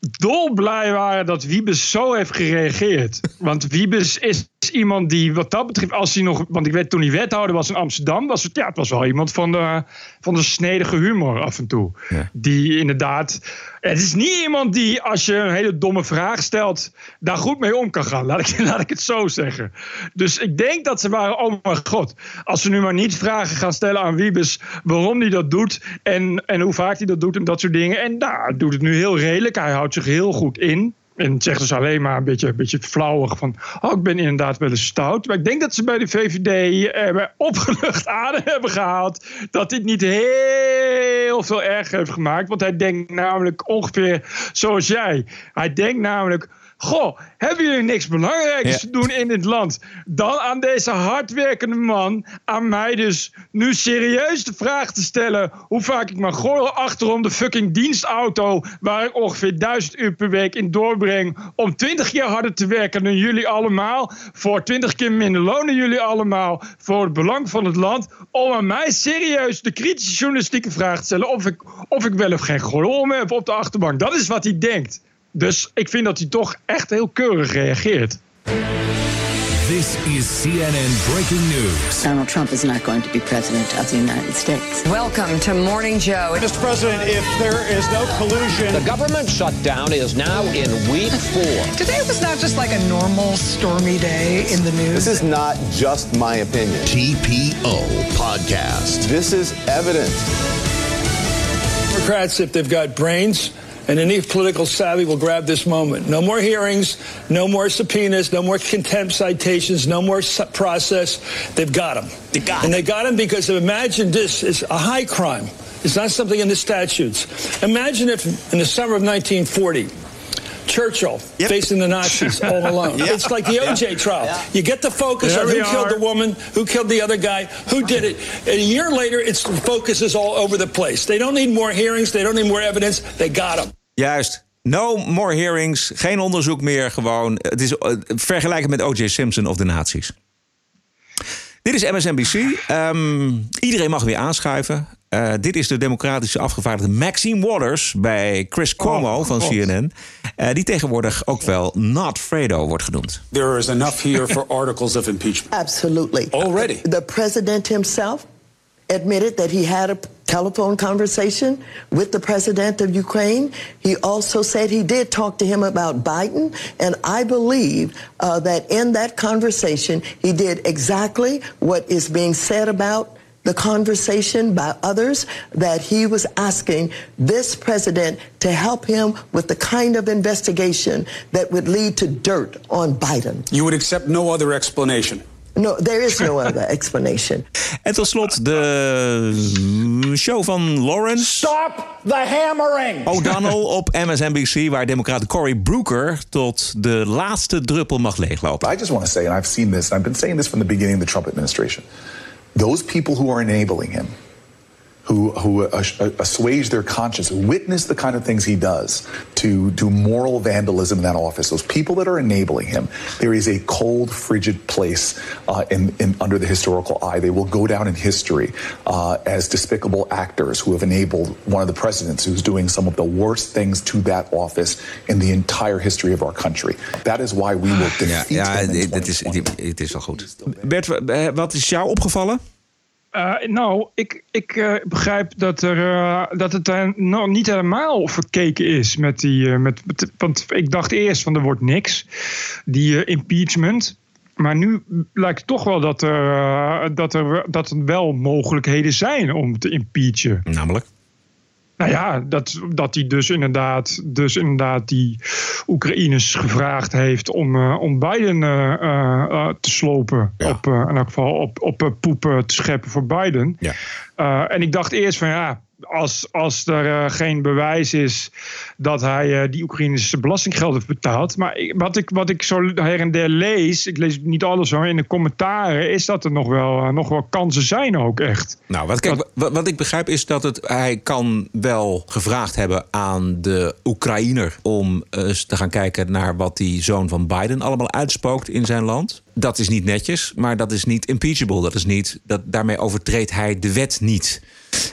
dolblij waren dat Wiebes zo heeft gereageerd. Want Wiebes is iemand die wat dat betreft, als hij nog, want ik weet toen hij wethouder was in Amsterdam, was het, ja, het was wel iemand van de, van de snedige humor af en toe. Die inderdaad, het is niet iemand die als je een hele domme vraag stelt, daar goed mee om kan gaan. Laat ik, laat ik het zo zeggen. Dus ik denk dat ze waren, oh mijn god, als ze nu maar niet vragen gaan stellen aan Wiebes waarom hij dat doet en, en hoe vaak hij dat doet en dat soort dingen. En nou, hij doet het nu heel redelijk. Hij houdt zich heel goed in. En zegt dus alleen maar een beetje, een beetje flauwig van... oh, ik ben inderdaad wel eens stout. Maar ik denk dat ze bij de VVD eh, opgelucht adem hebben gehaald... dat dit niet heel veel erger heeft gemaakt. Want hij denkt namelijk ongeveer zoals jij. Hij denkt namelijk... Goh, hebben jullie niks belangrijks Ja. te doen in dit land dan aan deze hardwerkende man, aan mij dus nu serieus de vraag te stellen hoe vaak ik mijn gordel achterom de fucking dienstauto, waar ik ongeveer duizend uur per week in doorbreng, om twintig keer harder te werken dan jullie allemaal, voor twintig keer minder loon dan jullie allemaal, voor het belang van het land, om aan mij serieus de kritische journalistieke vraag te stellen of ik, of ik wel of geen gordel om heb op de achterbank. Dat is wat hij denkt. Dus ik vind dat hij toch echt heel keurig reageert. This is CNN breaking news. Donald Trump is not going to be president of the United States. Welcome to Morning Joe. Mr. President, if there is no collusion. The government shutdown is now in week four. Today was not just like a normal stormy day in the news. This is not just my opinion. TPO Podcast. This is evidence. Democrats, if they've got brains, and any political savvy will grab this moment. No more hearings, no more subpoenas, no more contempt citations, no more process. They've got them. They got and they got them because imagine this is a high crime. It's not something in the statutes. Imagine if in the summer of 1940, Churchill yep. facing the Nazis all alone. Yep. It's like the OJ yep. trial. You get the focus there on who killed the woman, who killed the other guy, who did it. And a year later, its focus is all over the place. They don't need more hearings. They don't need more evidence. They got him. Juist. No more hearings, geen onderzoek meer, gewoon. Het is uh, vergelijken met O.J. Simpson of de nazi's. Dit is MSNBC. Um, ehm, iedereen mag weer aanschuiven. Uh, dit is de democratische afgevaardigde Maxine Waters bij Chris Cuomo oh, van God. CNN. Uh, die tegenwoordig ook wel Not Fredo wordt genoemd. There is enough here for articles of impeachment. Absolutely. Already. The president himself admitted that he had a telephone conversation with the president of Ukraine. He also said he did talk to him about Biden. And I believe uh, that in that conversation, he did exactly what is being said about the conversation by others that he was asking this president to help him with the kind of investigation that would lead to dirt on Biden. You would accept no other explanation. No, there is no other explanation. En tot slot de show van Lawrence. Stop the hammering! O'Donnell op MSNBC, waar democrat Cory Brooker tot de laatste druppel mag leeglopen. I just want to say, and I've seen this, and I've been saying this from the beginning of the Trump administration. Those people who are enabling him who, who assuage their conscience, witness the kind of things he does to do moral vandalism in that office. Those people that are enabling him, there is a cold, frigid place uh, in, in, under the historical eye. They will go down in history uh, as despicable actors who have enabled one of the presidents who's doing some of the worst things to that office in the entire history of our country. That is why we will defeat ja, ja, them in het is, het is wel goed. Bert, wat is jou opgevallen? Uh, nou, ik, ik uh, begrijp dat, er, uh, dat het nog niet helemaal verkeken is met die. met, met, want ik dacht eerst van er wordt niks. Die impeachment. Maar nu lijkt toch wel dat er, dat, er, dat er wel mogelijkheden zijn om te impeachen. Namelijk? Nou ja, dat, dat hij dus inderdaad, dus inderdaad die Oekraïners gevraagd heeft om, uh, om Biden uh, uh, te slopen. Op, in elk geval op, op poepen te scheppen voor Biden. Ja. en ik dacht eerst van ja, als, als er uh, geen bewijs is dat hij uh, die Oekraïnse belastinggeld heeft betaald. Maar ik, wat, ik, wat ik zo her en der lees, ik lees niet alles hoor, in de commentaren, is dat er nog wel, uh, nog wel kansen zijn ook echt. Nou, wat, kijk, wat, wat, ik begrijp is dat het, hij kan wel gevraagd hebben aan de Oekraïner om eens te gaan kijken naar wat die zoon van Biden allemaal uitspookt in zijn land. Dat is niet netjes, maar dat is niet impeachable. Dat is niet, dat, daarmee overtreedt hij de wet niet.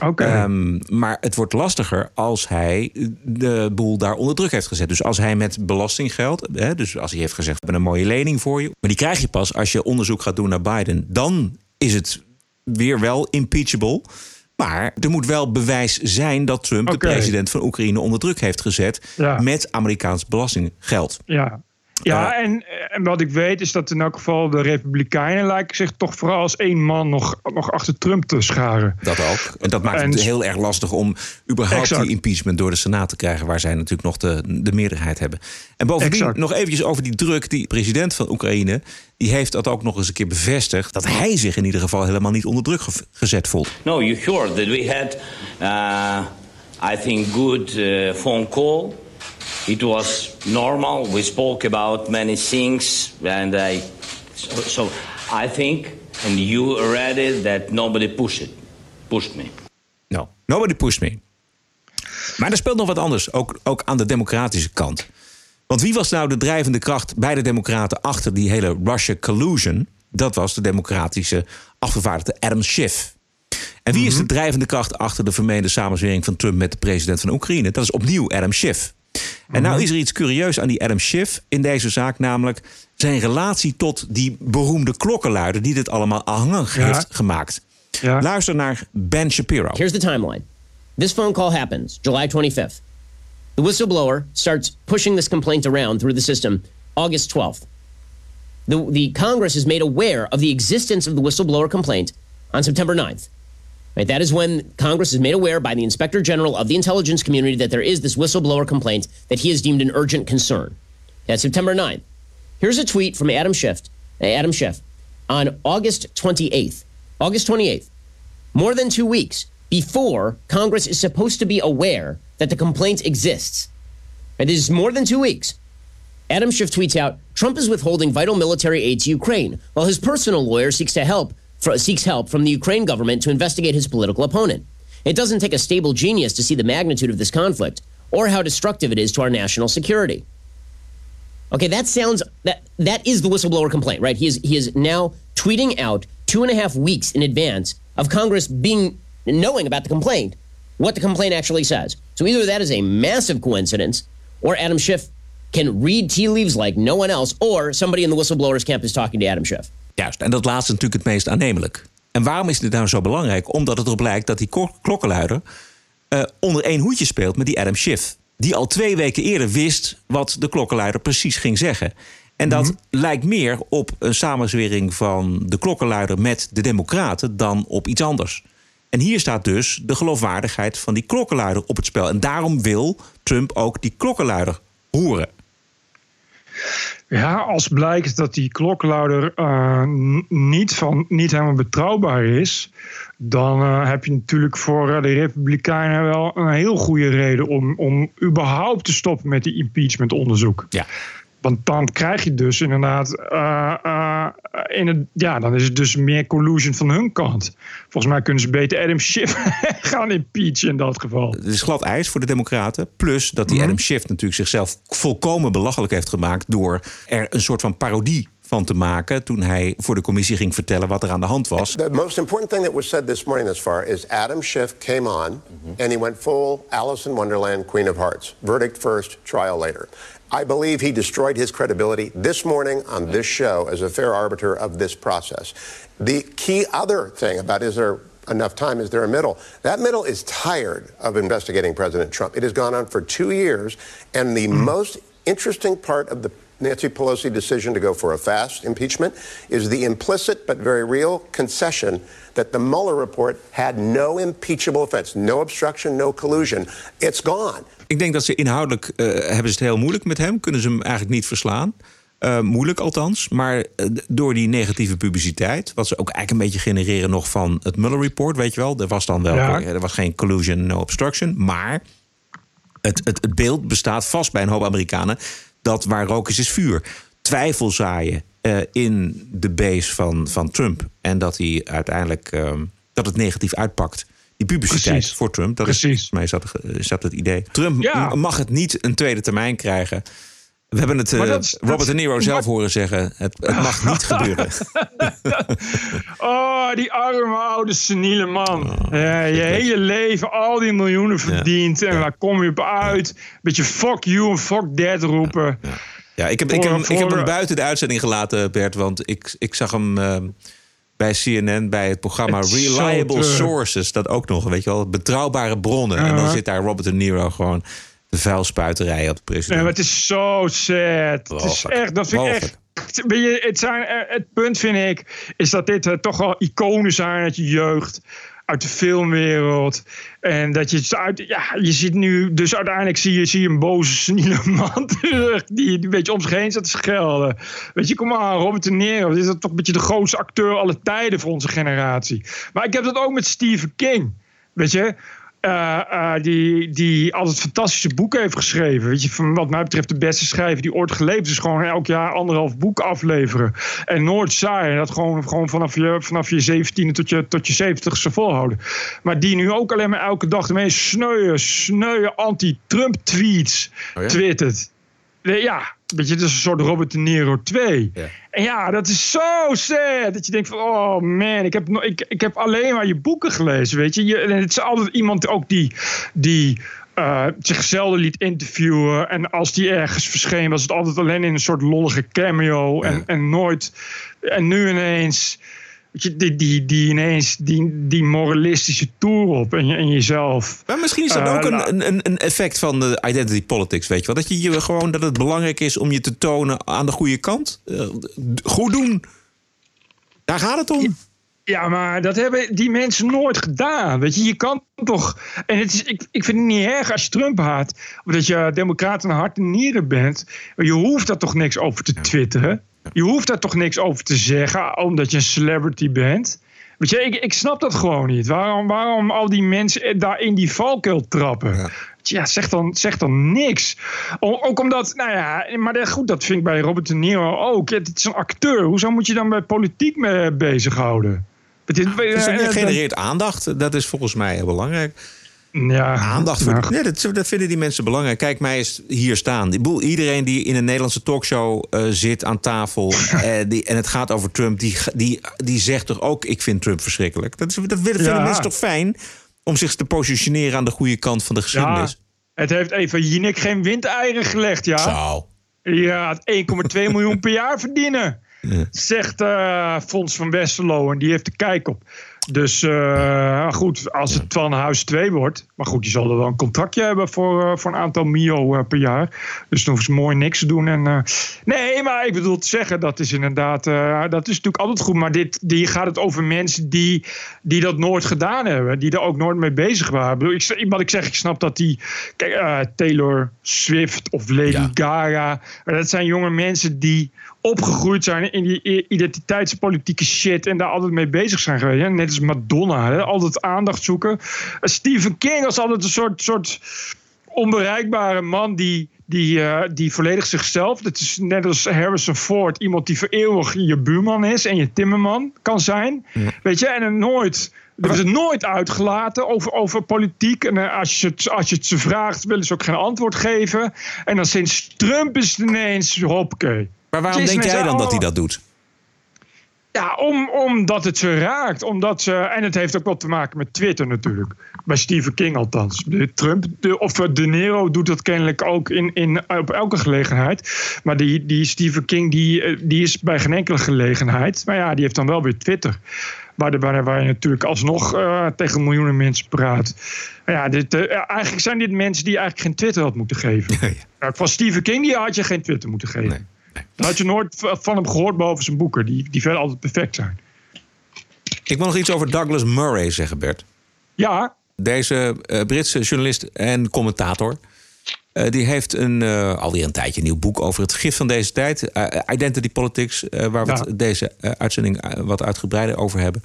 Okay. Um, maar het wordt lastiger als hij de boel daar onder druk heeft gezet. Dus als hij met belastinggeld, hè, dus als hij heeft gezegd: we hebben een mooie lening voor je. Maar die krijg je pas als je onderzoek gaat doen naar Biden. Dan is het weer wel impeachable. Maar er moet wel bewijs zijn dat Trump, okay. de president van Oekraïne, onder druk heeft gezet ja. met Amerikaans belastinggeld. Ja, ja, en, en wat ik weet is dat in elk geval de Republikeinen lijken zich toch vooral als één man nog, nog achter Trump te scharen. Dat ook. En dat maakt en, het heel erg lastig om überhaupt exact. die impeachment door de Senaat te krijgen, waar zij natuurlijk nog de, de meerderheid hebben. En bovendien exact. nog eventjes over die druk. Die president van Oekraïne, die heeft dat ook nog eens een keer bevestigd, dat hij zich in ieder geval helemaal niet onder druk ge gezet voelt. No, you heard that we had, uh, I think, good uh, phone call. It was normal. We spoke about many things, and I. So, so I think, and you read it, that nobody pushed it, pushed me. No, nobody pushed me. Maar er speelt nog wat anders, ook, ook aan de democratische kant. Want wie was nou de drijvende kracht bij de Democraten achter die hele Russia collusion? Dat was de democratische afgevaardigde Adam Schiff. En wie is de drijvende kracht achter de vermeende samenzwering van Trump met de president van Oekraïne? Dat is opnieuw Adam Schiff. En nou is er iets curieus aan die Adam Schiff in deze zaak, namelijk zijn relatie tot die beroemde klokkenluider die dit allemaal aanhangig Ja. heeft gemaakt. Ja. Luister naar Ben Shapiro. Here's the timeline. This phone call happens July 25th. The whistleblower starts pushing this complaint around through the system August 12th. The, the Congress is made aware of the existence of the whistleblower complaint on September 9th. Right, that is when Congress is made aware by the Inspector General of the intelligence community that there is this whistleblower complaint that he has deemed an urgent concern. That's September 9th. Here's a tweet from Adam Schiff, uh, Adam Schiff on August 28th. August 28th. More than two weeks before Congress is supposed to be aware that the complaint exists. And It is more than two weeks. Adam Schiff tweets out Trump is withholding vital military aid to Ukraine, while his personal lawyer seeks, to help, fr- seeks help from the Ukraine government to investigate his political opponent. It doesn't take a stable genius to see the magnitude of this conflict or how destructive it is to our national security. Okay, that sounds that that is the whistleblower complaint, right? He is he is now tweeting out two and a half weeks in advance of Congress being knowing about the complaint, what the complaint actually says. So either that is a massive coincidence, or Adam Schiff can read tea leaves like no one else, or somebody in the whistleblowers camp is talking to Adam Schiff. Juist, en dat laatste is natuurlijk het meest aannemelijk. En waarom is dit nou zo belangrijk? Omdat het erop lijkt dat die klok- klokkenluider eh, onder één hoedje speelt met die Adam Schiff. Die al twee weken eerder wist wat de klokkenluider precies ging zeggen. En dat lijkt meer op een samenzwering van de klokkenluider met de Democraten dan op iets anders. En hier staat dus de geloofwaardigheid van die klokkenluider op het spel. En daarom wil Trump ook die klokkenluider horen. Ja, als blijkt dat die klokkenluider eh, niet, van, niet helemaal betrouwbaar is, dan eh, heb je natuurlijk voor eh, de Republikeinen wel een heel goede reden om, om überhaupt te stoppen met die impeachment-onderzoek. Ja. Want dan krijg je dus inderdaad. eh, eh, in het, ja, dan is het dus meer collusion van hun kant. Volgens mij kunnen ze beter Adam Schiff gaan impeachen in dat geval. Het is glad ijs voor de Democraten. Plus dat die Adam Schiff natuurlijk zichzelf volkomen belachelijk heeft gemaakt. door er een soort van parodie van te maken. toen hij voor de commissie ging vertellen wat er aan de hand was. The most important thing that was said this morning thus far is Adam Schiff came on and he went full Alice in Wonderland, Queen of Hearts. Verdict first, trial later. I believe he destroyed his credibility this morning on this show as a fair arbiter of this process. The key other thing about is there enough time? Is there a middle? That middle is tired of investigating President Trump. It has gone on for two years, and the hmm. most interesting part of the Nancy Pelosi decision to go for a fast impeachment is the implicit but very real concession that the Mueller report had no impeachable offense, no obstruction, no collusion. It's gone. Ik denk dat ze inhoudelijk eh, hebben ze het heel moeilijk met hem. Kunnen ze hem eigenlijk niet verslaan. Eh, moeilijk althans. Maar eh, door die negatieve publiciteit. Wat ze ook eigenlijk een beetje genereren nog van het Mueller report. Weet je wel. Er was dan wel. Ja. Er was geen collusion, no obstruction. Maar het, het, het beeld bestaat vast bij een hoop Amerikanen. Dat waar rook is, is vuur. Twijfel zaaien eh, in de base van, van Trump. En dat hij uiteindelijk. ehm, dat het negatief uitpakt. Die publiciteit Precies. voor Trump. Dat is, mij is dat, is dat het idee. Trump Ja. mag het niet een tweede termijn krijgen. We hebben het eh, dat is- dat Robert De Niro zelf horen zeggen. Het, het mag niet gebeuren. Oh, die arme oude seniele man. Ja, je hele leven al die miljoenen verdiend. En waar kom je op uit? Beetje fuck you en fuck that roepen. Ja, ik heb, ik, Voor- heb, ik heb hem buiten de uitzending gelaten, Bert. Want ik, ik zag hem eh, bij CNN, bij het programma Het Reliable. Sources. Dat ook nog, weet je wel. Betrouwbare bronnen. En dan Ja. zit daar Robert De Niro gewoon de vuilspuiterij op de Nee, president. maar het is zo sad. Het is echt, dat vind ik echt. Het, zijn, het punt vind ik, is dat dit eh, toch wel iconen zijn uit je jeugd. Uit de filmwereld. En dat je uit. Ja, je ziet nu. Dus uiteindelijk zie je, zie je een boze, seniele man terug. Die een beetje om zich heen staat te schelden. Weet je, kom maar, Robert De Niro. Dit is toch een beetje de grootste acteur aller tijden voor onze generatie. Maar ik heb dat ook met Stephen King. Weet je, eh, die, die altijd fantastische boeken heeft geschreven. Weet je, van wat mij betreft de beste schrijver die ooit geleefd is. Gewoon elk jaar anderhalf boek afleveren. En nooit saai. En dat gewoon, gewoon vanaf je, vanaf je 17e tot je, tot je 70ste volhouden. Maar die nu ook alleen maar elke dag de meest sneuwe, sneuwe anti-Trump tweets Oh ja? twittert. Nee, Ja, weet je, het is een soort Robert De Niro 2. En ja, dat is zo sad. Dat je denkt van, oh man, ik heb, ik, ik heb alleen maar je boeken gelezen, weet je. je en het is altijd iemand ook die, die uh, zich zelden liet interviewen. En als die ergens verscheen, was het altijd alleen in een soort lollige cameo. En, en nooit. En nu ineens. Die, die, die ineens die, die moralistische tour op en, je, en jezelf. Maar misschien is dat Uh, ook een, een, een effect van de identity politics, weet je wel. Dat, je, je gewoon, dat het belangrijk is om je te tonen aan de goede kant. Eh, goed doen. Daar gaat het om. Ja, maar dat hebben die mensen nooit gedaan. Weet je, je kan toch. En het is, ik, ik vind het niet erg als je Trump haat. Of dat je democraten hart en nieren bent. Je hoeft daar toch niks over te twitteren. Je hoeft daar toch niks over te zeggen. Omdat je een celebrity bent. Weet je, ik, ik snap dat gewoon niet. Waarom, waarom al die mensen daar in die valkuil trappen? Ja, zeg dan, zeg dan niks. Ook omdat, nou ja, maar goed, dat vind ik bij Robert De Niro ook. Het is een acteur. Hoezo moet je dan bij politiek mee bezighouden? Het is, Het is ook- eh, het genereert aandacht. Dat is volgens mij heel belangrijk. Ja, Aandacht voor. nou, Ja, dat, dat vinden die mensen belangrijk. Kijk mij eens hier staan. Iedereen die in een Nederlandse talkshow eh, zit aan tafel. eh, die, en het gaat over Trump. Die, die, die zegt toch ook: Ik vind Trump verschrikkelijk. Dat, is, dat vinden Ja. mensen toch fijn? Om zich te positioneren aan de goede kant van de ja, geschiedenis. het heeft even Jinek geen windeieren gelegd, ja. Zo. Ja, het 1,2 miljoen per jaar verdienen. Zegt eh Fons van Westerlo en die heeft de kijk op. Dus eh, goed, als het Twan Huis 2 wordt. Maar goed, die zal er wel een contractje hebben voor, eh, voor een aantal mio eh, per jaar. Dus dan hoeven ze mooi niks te doen. En, nee, maar ik bedoel te zeggen, dat is inderdaad. dat is natuurlijk altijd goed. Maar dit, hier gaat het over mensen die, die dat nooit gedaan hebben. Die er ook nooit mee bezig waren. Ik bedoel, ik, wat ik zeg, ik snap dat die. Kijk, Taylor Swift of Lady Gaga. Dat zijn jonge mensen die opgegroeid zijn in die identiteitspolitieke shit en daar altijd mee bezig zijn geweest. hè. Net als Madonna, hè? altijd aandacht zoeken. Stephen King was altijd een soort, soort onbereikbare man die, die, eh, die volledig zichzelf, dat is net als Harrison Ford, iemand die voor eeuwig je buurman is en je timmerman kan zijn. Weet je, en er nooit. Er is het nooit uitgelaten over, over politiek. En eh, als je, het, als je het ze vraagt, willen ze ook geen antwoord geven. En dan sinds Trump is het ineens hoppakee. Maar waarom denk jij dan dat hij dat doet? ja, om, omdat het ze raakt. Omdat ze, en het heeft ook wat te maken met Twitter natuurlijk. Bij Stephen King althans. De Trump, de, of eh, De Niro doet dat kennelijk ook in, in, op elke gelegenheid. Maar die, die Stephen King die, eh, die is bij geen enkele gelegenheid. Maar ja, die heeft dan wel weer Twitter. Waar, de, waar, waar je natuurlijk alsnog eh, tegen miljoenen mensen praat. Maar ja, dit, eigenlijk zijn dit mensen die eigenlijk geen Twitter had moeten geven. Van Stephen King die had je geen Twitter moeten geven. Dan had je nooit van hem gehoord boven zijn boeken, die, die verder altijd perfect zijn. Ik wil nog iets over Douglas Murray zeggen, Bert. Ja, Deze eh, Britse journalist en commentator. eh, die heeft een, eh, alweer een tijdje een nieuw boek over het gif van deze tijd. Identity Politics, waar we Ja. het deze uitzending wat uitgebreider over hebben.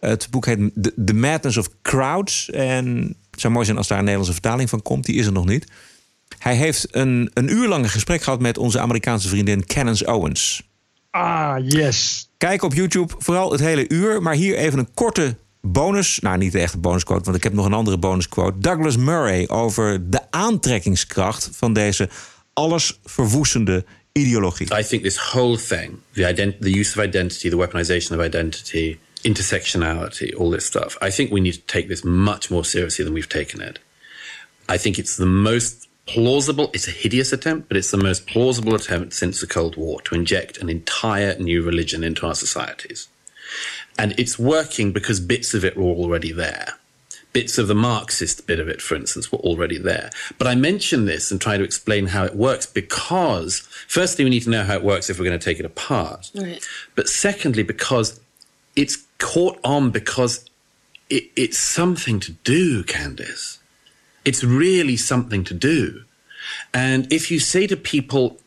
het boek heet The, The Madness of Crowds. En het zou mooi zijn als daar een Nederlandse vertaling van komt. Die is er nog niet. Hij heeft een, een uur lang een gesprek gehad met onze Amerikaanse vriendin Candace Owens. ah, yes. Kijk op YouTube vooral het hele uur. Maar hier even een korte bonus. Nou, niet de echte bonusquote, want ik heb nog een andere bonusquote. Douglas Murray over de aantrekkingskracht van deze alles verwoestende ideologie. I think this whole thing, the, ident- the use of identity, the weaponization of identity, intersectionality, all this stuff, I think we need to take this much more seriously than we've taken it. I think it's the most plausible, it's a hideous attempt, but it's the most plausible attempt since the Cold War to inject an entire new religion into our societies. And it's working because bits of it were already there. Bits of the Marxist bit of it, for instance, were already there. But I mention this and try to explain how it works because, firstly, we need to know how it works if we're going to take it apart. Right. But secondly, because it's caught on because it, it's something to do, Candice. It's really something to do. And if you say to people,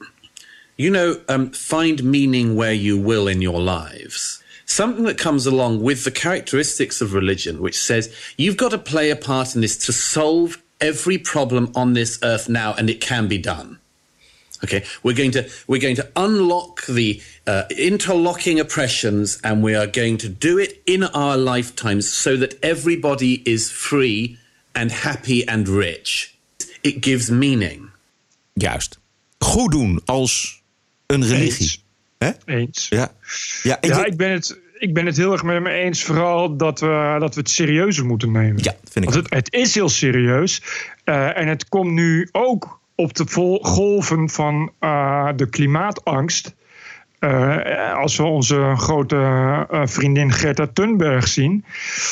you know, um, find meaning where you will in your lives, something that comes along with the characteristics of religion, which says you've got to play a part in this to solve every problem on this earth now, and it can be done. Okay, we're going to we're going to unlock the uh, interlocking oppressions, and we are going to do it in our lifetimes so that everybody is free and happy and rich. It gives meaning. Juist. Goed doen als een religie. Hè? Eens. Ja. Ja, ik Ja, ik ben het. ik ben het heel erg met me eens, vooral dat we, dat we het serieuzer moeten nemen. Ja, vind ik Want het, het is heel serieus. Uh, en het komt nu ook op de golven van uh, de klimaatangst. Uh, als we onze grote uh, vriendin Greta Thunberg zien,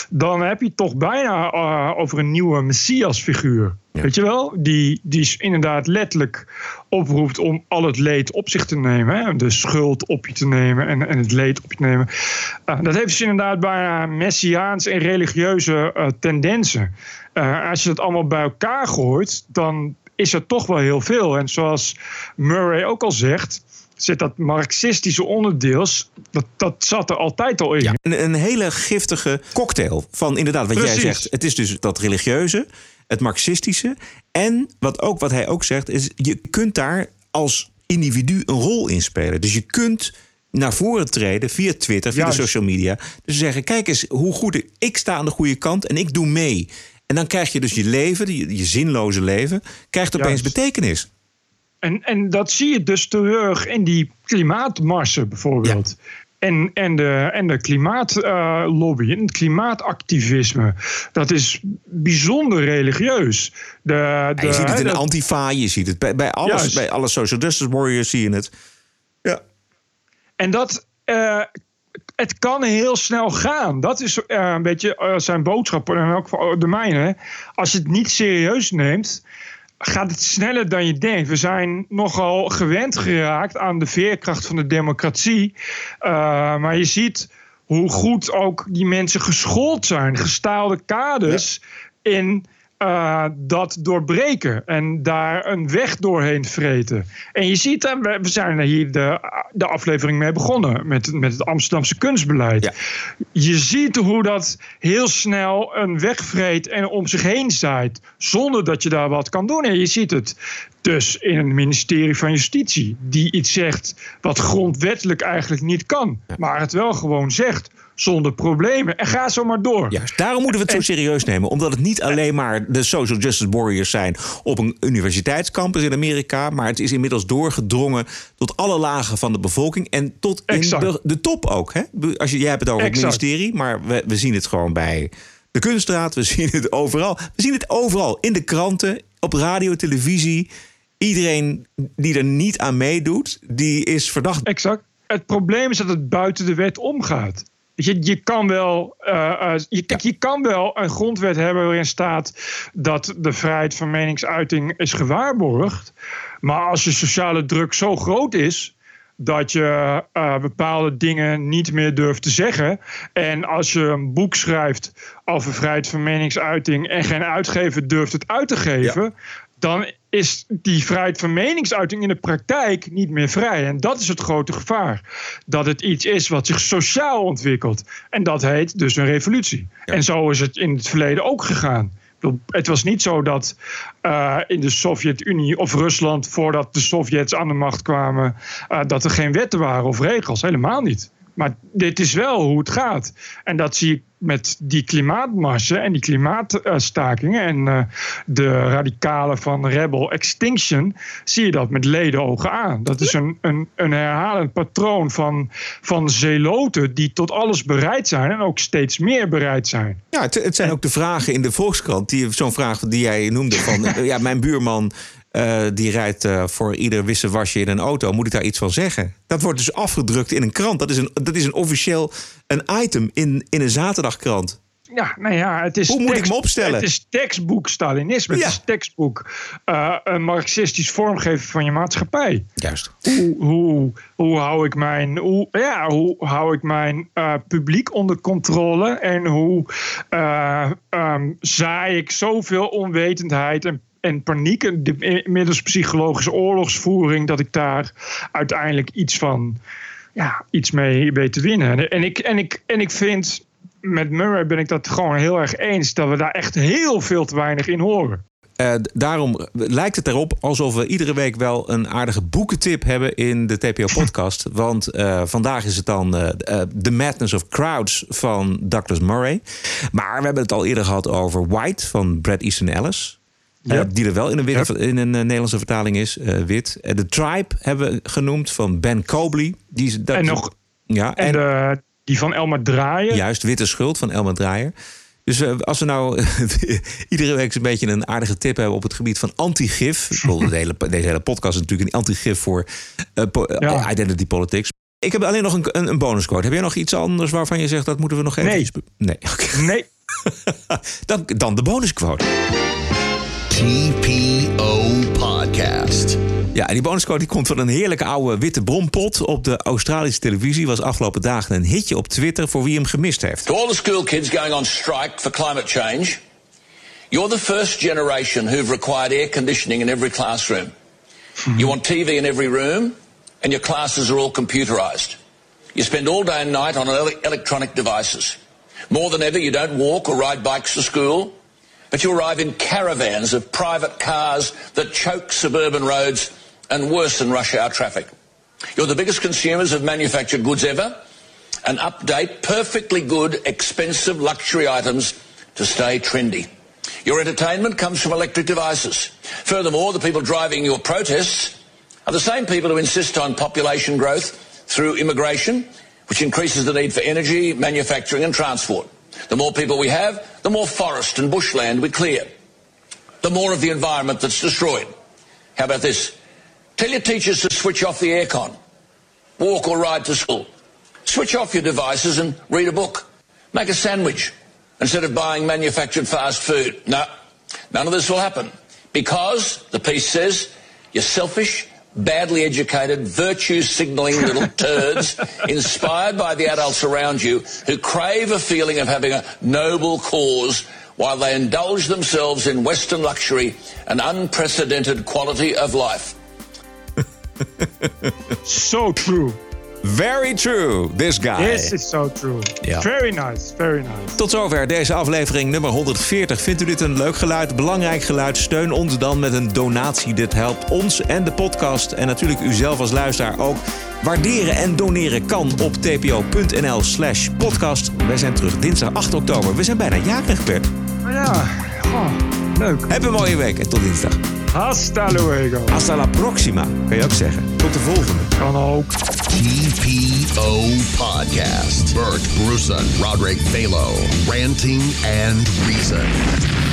dan heb je toch bijna uh, over een nieuwe messiasfiguur. Ja. Weet je wel? Die, die inderdaad letterlijk oproept om al het leed op zich te nemen. Hè? De schuld op je te nemen en, en het leed op je te nemen. dat heeft dus inderdaad bijna messiaans en religieuze tendensen. als je dat allemaal bij elkaar gooit, dan is er toch wel heel veel. En zoals Murray ook al zegt zit dat marxistische onderdeels, dat, dat zat er altijd al in. Ja, een, een hele giftige cocktail van inderdaad wat Precies. jij zegt. Het is dus dat religieuze, het marxistische. En wat, ook, wat hij ook zegt, is je kunt daar als individu een rol in spelen. Dus je kunt naar voren treden via Twitter, via Juist. de social media. Dus zeggen, kijk eens hoe goed ik, sta aan de goede kant en ik doe mee. En dan krijg je dus je leven, je, je zinloze leven, krijgt opeens Juist. betekenis. En, en dat zie je dus terug in die klimaatmarsen bijvoorbeeld. En, en, de, en de klimaatlobby en het klimaatactivisme. Dat is bijzonder religieus. De, de, je ziet het in de Antifa, je ziet het bij, bij, alles, Juist. bij alle social justice warriors zie je het. Ja. En dat. eh, het kan heel snel gaan. Dat is eh, een beetje eh, zijn boodschap. En ook de mijne. Als je het niet serieus neemt. Gaat het sneller dan je denkt? We zijn nogal gewend geraakt aan de veerkracht van de democratie. Eh, maar je ziet hoe goed ook die mensen geschoold zijn. Gestaalde kaders in eh, dat doorbreken en daar een weg doorheen vreten. En je ziet, hè, we zijn er hier de, de aflevering mee begonnen met, met het Amsterdamse kunstbeleid. Je ziet hoe dat heel snel een weg vreet en om zich heen zaait, zonder dat je daar wat kan doen. En je ziet het dus in het ministerie van Justitie, die iets zegt wat grondwettelijk eigenlijk niet kan, maar het wel gewoon zegt. Zonder problemen. En ga zo maar door. Juist, daarom moeten we het zo serieus nemen. Omdat het niet alleen maar de social justice warriors zijn op een universiteitscampus in Amerika. Maar het is inmiddels doorgedrongen tot alle lagen van de bevolking. En tot in de, de top ook. Hè? Als je, jij hebt het over Exact. het ministerie. Maar we, we zien het gewoon bij de kunstraad. We zien het overal. We zien het overal. In de kranten, op radio, televisie. Iedereen die er niet aan meedoet, die is verdacht. Exact. Het probleem is dat het buiten de wet omgaat. Je, je, kan wel, eh, eh, je, kijk, je kan wel een grondwet hebben waarin staat dat de vrijheid van meningsuiting is gewaarborgd. Maar als je sociale druk zo groot is dat je eh, bepaalde dingen niet meer durft te zeggen. En als je een boek schrijft over vrijheid van meningsuiting en geen uitgever durft het uit te geven, dan is die vrijheid van meningsuiting in de praktijk niet meer vrij. En dat is het grote gevaar. Dat het iets is wat zich sociaal ontwikkelt. En dat heet dus een revolutie. En zo is het in het verleden ook gegaan. Het was niet zo dat eh, in de Sovjet-Unie of Rusland, voordat de Sovjets aan de macht kwamen, eh, dat er geen wetten waren of regels. Helemaal niet. Maar dit is wel hoe het gaat. En dat zie ik met die klimaatmarsen en die klimaatstakingen en eh, de radicalen van Rebel Extinction, zie je dat met ledenogen aan. Dat is een, een, een herhalend patroon van, van zeloten die tot alles bereid zijn en ook steeds meer bereid zijn. Ja, het, het zijn ook de vragen in de Volkskrant. Die, zo'n vraag die jij noemde van... ja, mijn buurman eh, die rijdt eh, voor ieder wisselwasje in een auto. Moet ik daar iets van zeggen? Dat wordt dus afgedrukt in een krant. Dat is een, dat is een officieel een item in, in een zaterdagkrant. Ja, nou ja, het is Hoe moet ik me opstellen? Het is tekstboek Stalinisme. Ja. Het is tekstboek eh, een marxistisch vormgeven van je maatschappij. Juist. Hoe, hoe, hoe hou ik mijn, hoe, ja, hoe hou ik mijn publiek onder controle? En hoe eh, ehm, zaai ik zoveel onwetendheid en, en paniek, en de- middels psychologische oorlogsvoering, dat ik daar uiteindelijk iets van, ja, iets mee weet te winnen. En ik, en ik, en ik vind, met Murray ben ik dat gewoon heel erg eens, dat we daar echt heel veel te weinig in horen. Eh, daarom lijkt het erop alsof we iedere week wel een aardige boekentip hebben in de TPO-podcast. Want eh, vandaag is het dan eh, eh, The Madness of Crowds van Douglas Murray. Maar we hebben het al eerder gehad over White van Brad Easton Ellis. Eh, die er wel in een, in een eh, Nederlandse vertaling is, eh, wit. The Tribe hebben we genoemd van Ben Cobley. Die is, dat, En nog- Ja, En, en, de, Die van Elma Draaier. Juist, Witte Schuld van Elma Draaier. Dus uh, als we nou iedere week een beetje een aardige tip hebben op het gebied van antigif. De hele, deze hele podcast is natuurlijk een antigif voor uh, po ja. identity politics. Ik heb alleen nog een, een, een bonusquote. Heb jij nog iets anders waarvan je zegt dat moeten we nog even... Nee. Nee. Okay. nee. dan, dan de bonusquote. TPO Podcast. Ja, en die bonusquote die komt van een heerlijke oude witte brompot op de Australische televisie. Was afgelopen dagen een hitje op Twitter voor wie hem gemist heeft. To all the school kids going on strike for climate change. You're the first generation who've required air conditioning in every classroom. You want TV in every room and your classes are all computerized. You spend all day and night on electronic devices. More than ever, you don't walk or ride bikes to school, but you arrive in caravans of private cars that choke suburban roads and worsen rush hour traffic. You're the biggest consumers of manufactured goods ever and update perfectly good, expensive luxury items to stay trendy. Your entertainment comes from electric devices. Furthermore, the people driving your protests are the same people who insist on population growth through immigration, which increases the need for energy, manufacturing and transport. The more people we have, the more forest and bushland we clear. The more of the environment that's destroyed. How about this? Tell your teachers to switch off the aircon. Walk or ride to school. Switch off your devices and read a book. Make a sandwich instead of buying manufactured fast food. No, none of this will happen because, the piece says, you're selfish, badly educated, virtue signalling little turds inspired by the adults around you who crave a feeling of having a noble cause while they indulge themselves in Western luxury and unprecedented quality of life. so true. Very true, this guy. This is so true. Ja. Very nice, very nice. Tot zover deze aflevering nummer 140. Vindt u dit een leuk geluid, belangrijk geluid? Steun ons dan met een donatie. Dit helpt ons en de podcast en natuurlijk u zelf als luisteraar ook. Waarderen en doneren kan op tpo.nl slash podcast. Wij zijn terug dinsdag 8 oktober. We zijn bijna jarig, Bert. Oh ja, oh, leuk. Heb een mooie week en tot dinsdag. Hasta luego. Hasta la próxima, kan je ook zeggen. Tot de volgende. Kan ook. TPO Podcast. Bert Bruson, Roderick Balo, Ranting and Reason.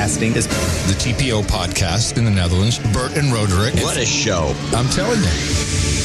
Podcasting is the TPO podcast in the Netherlands. Bert and Roderick. What a show. I'm telling you.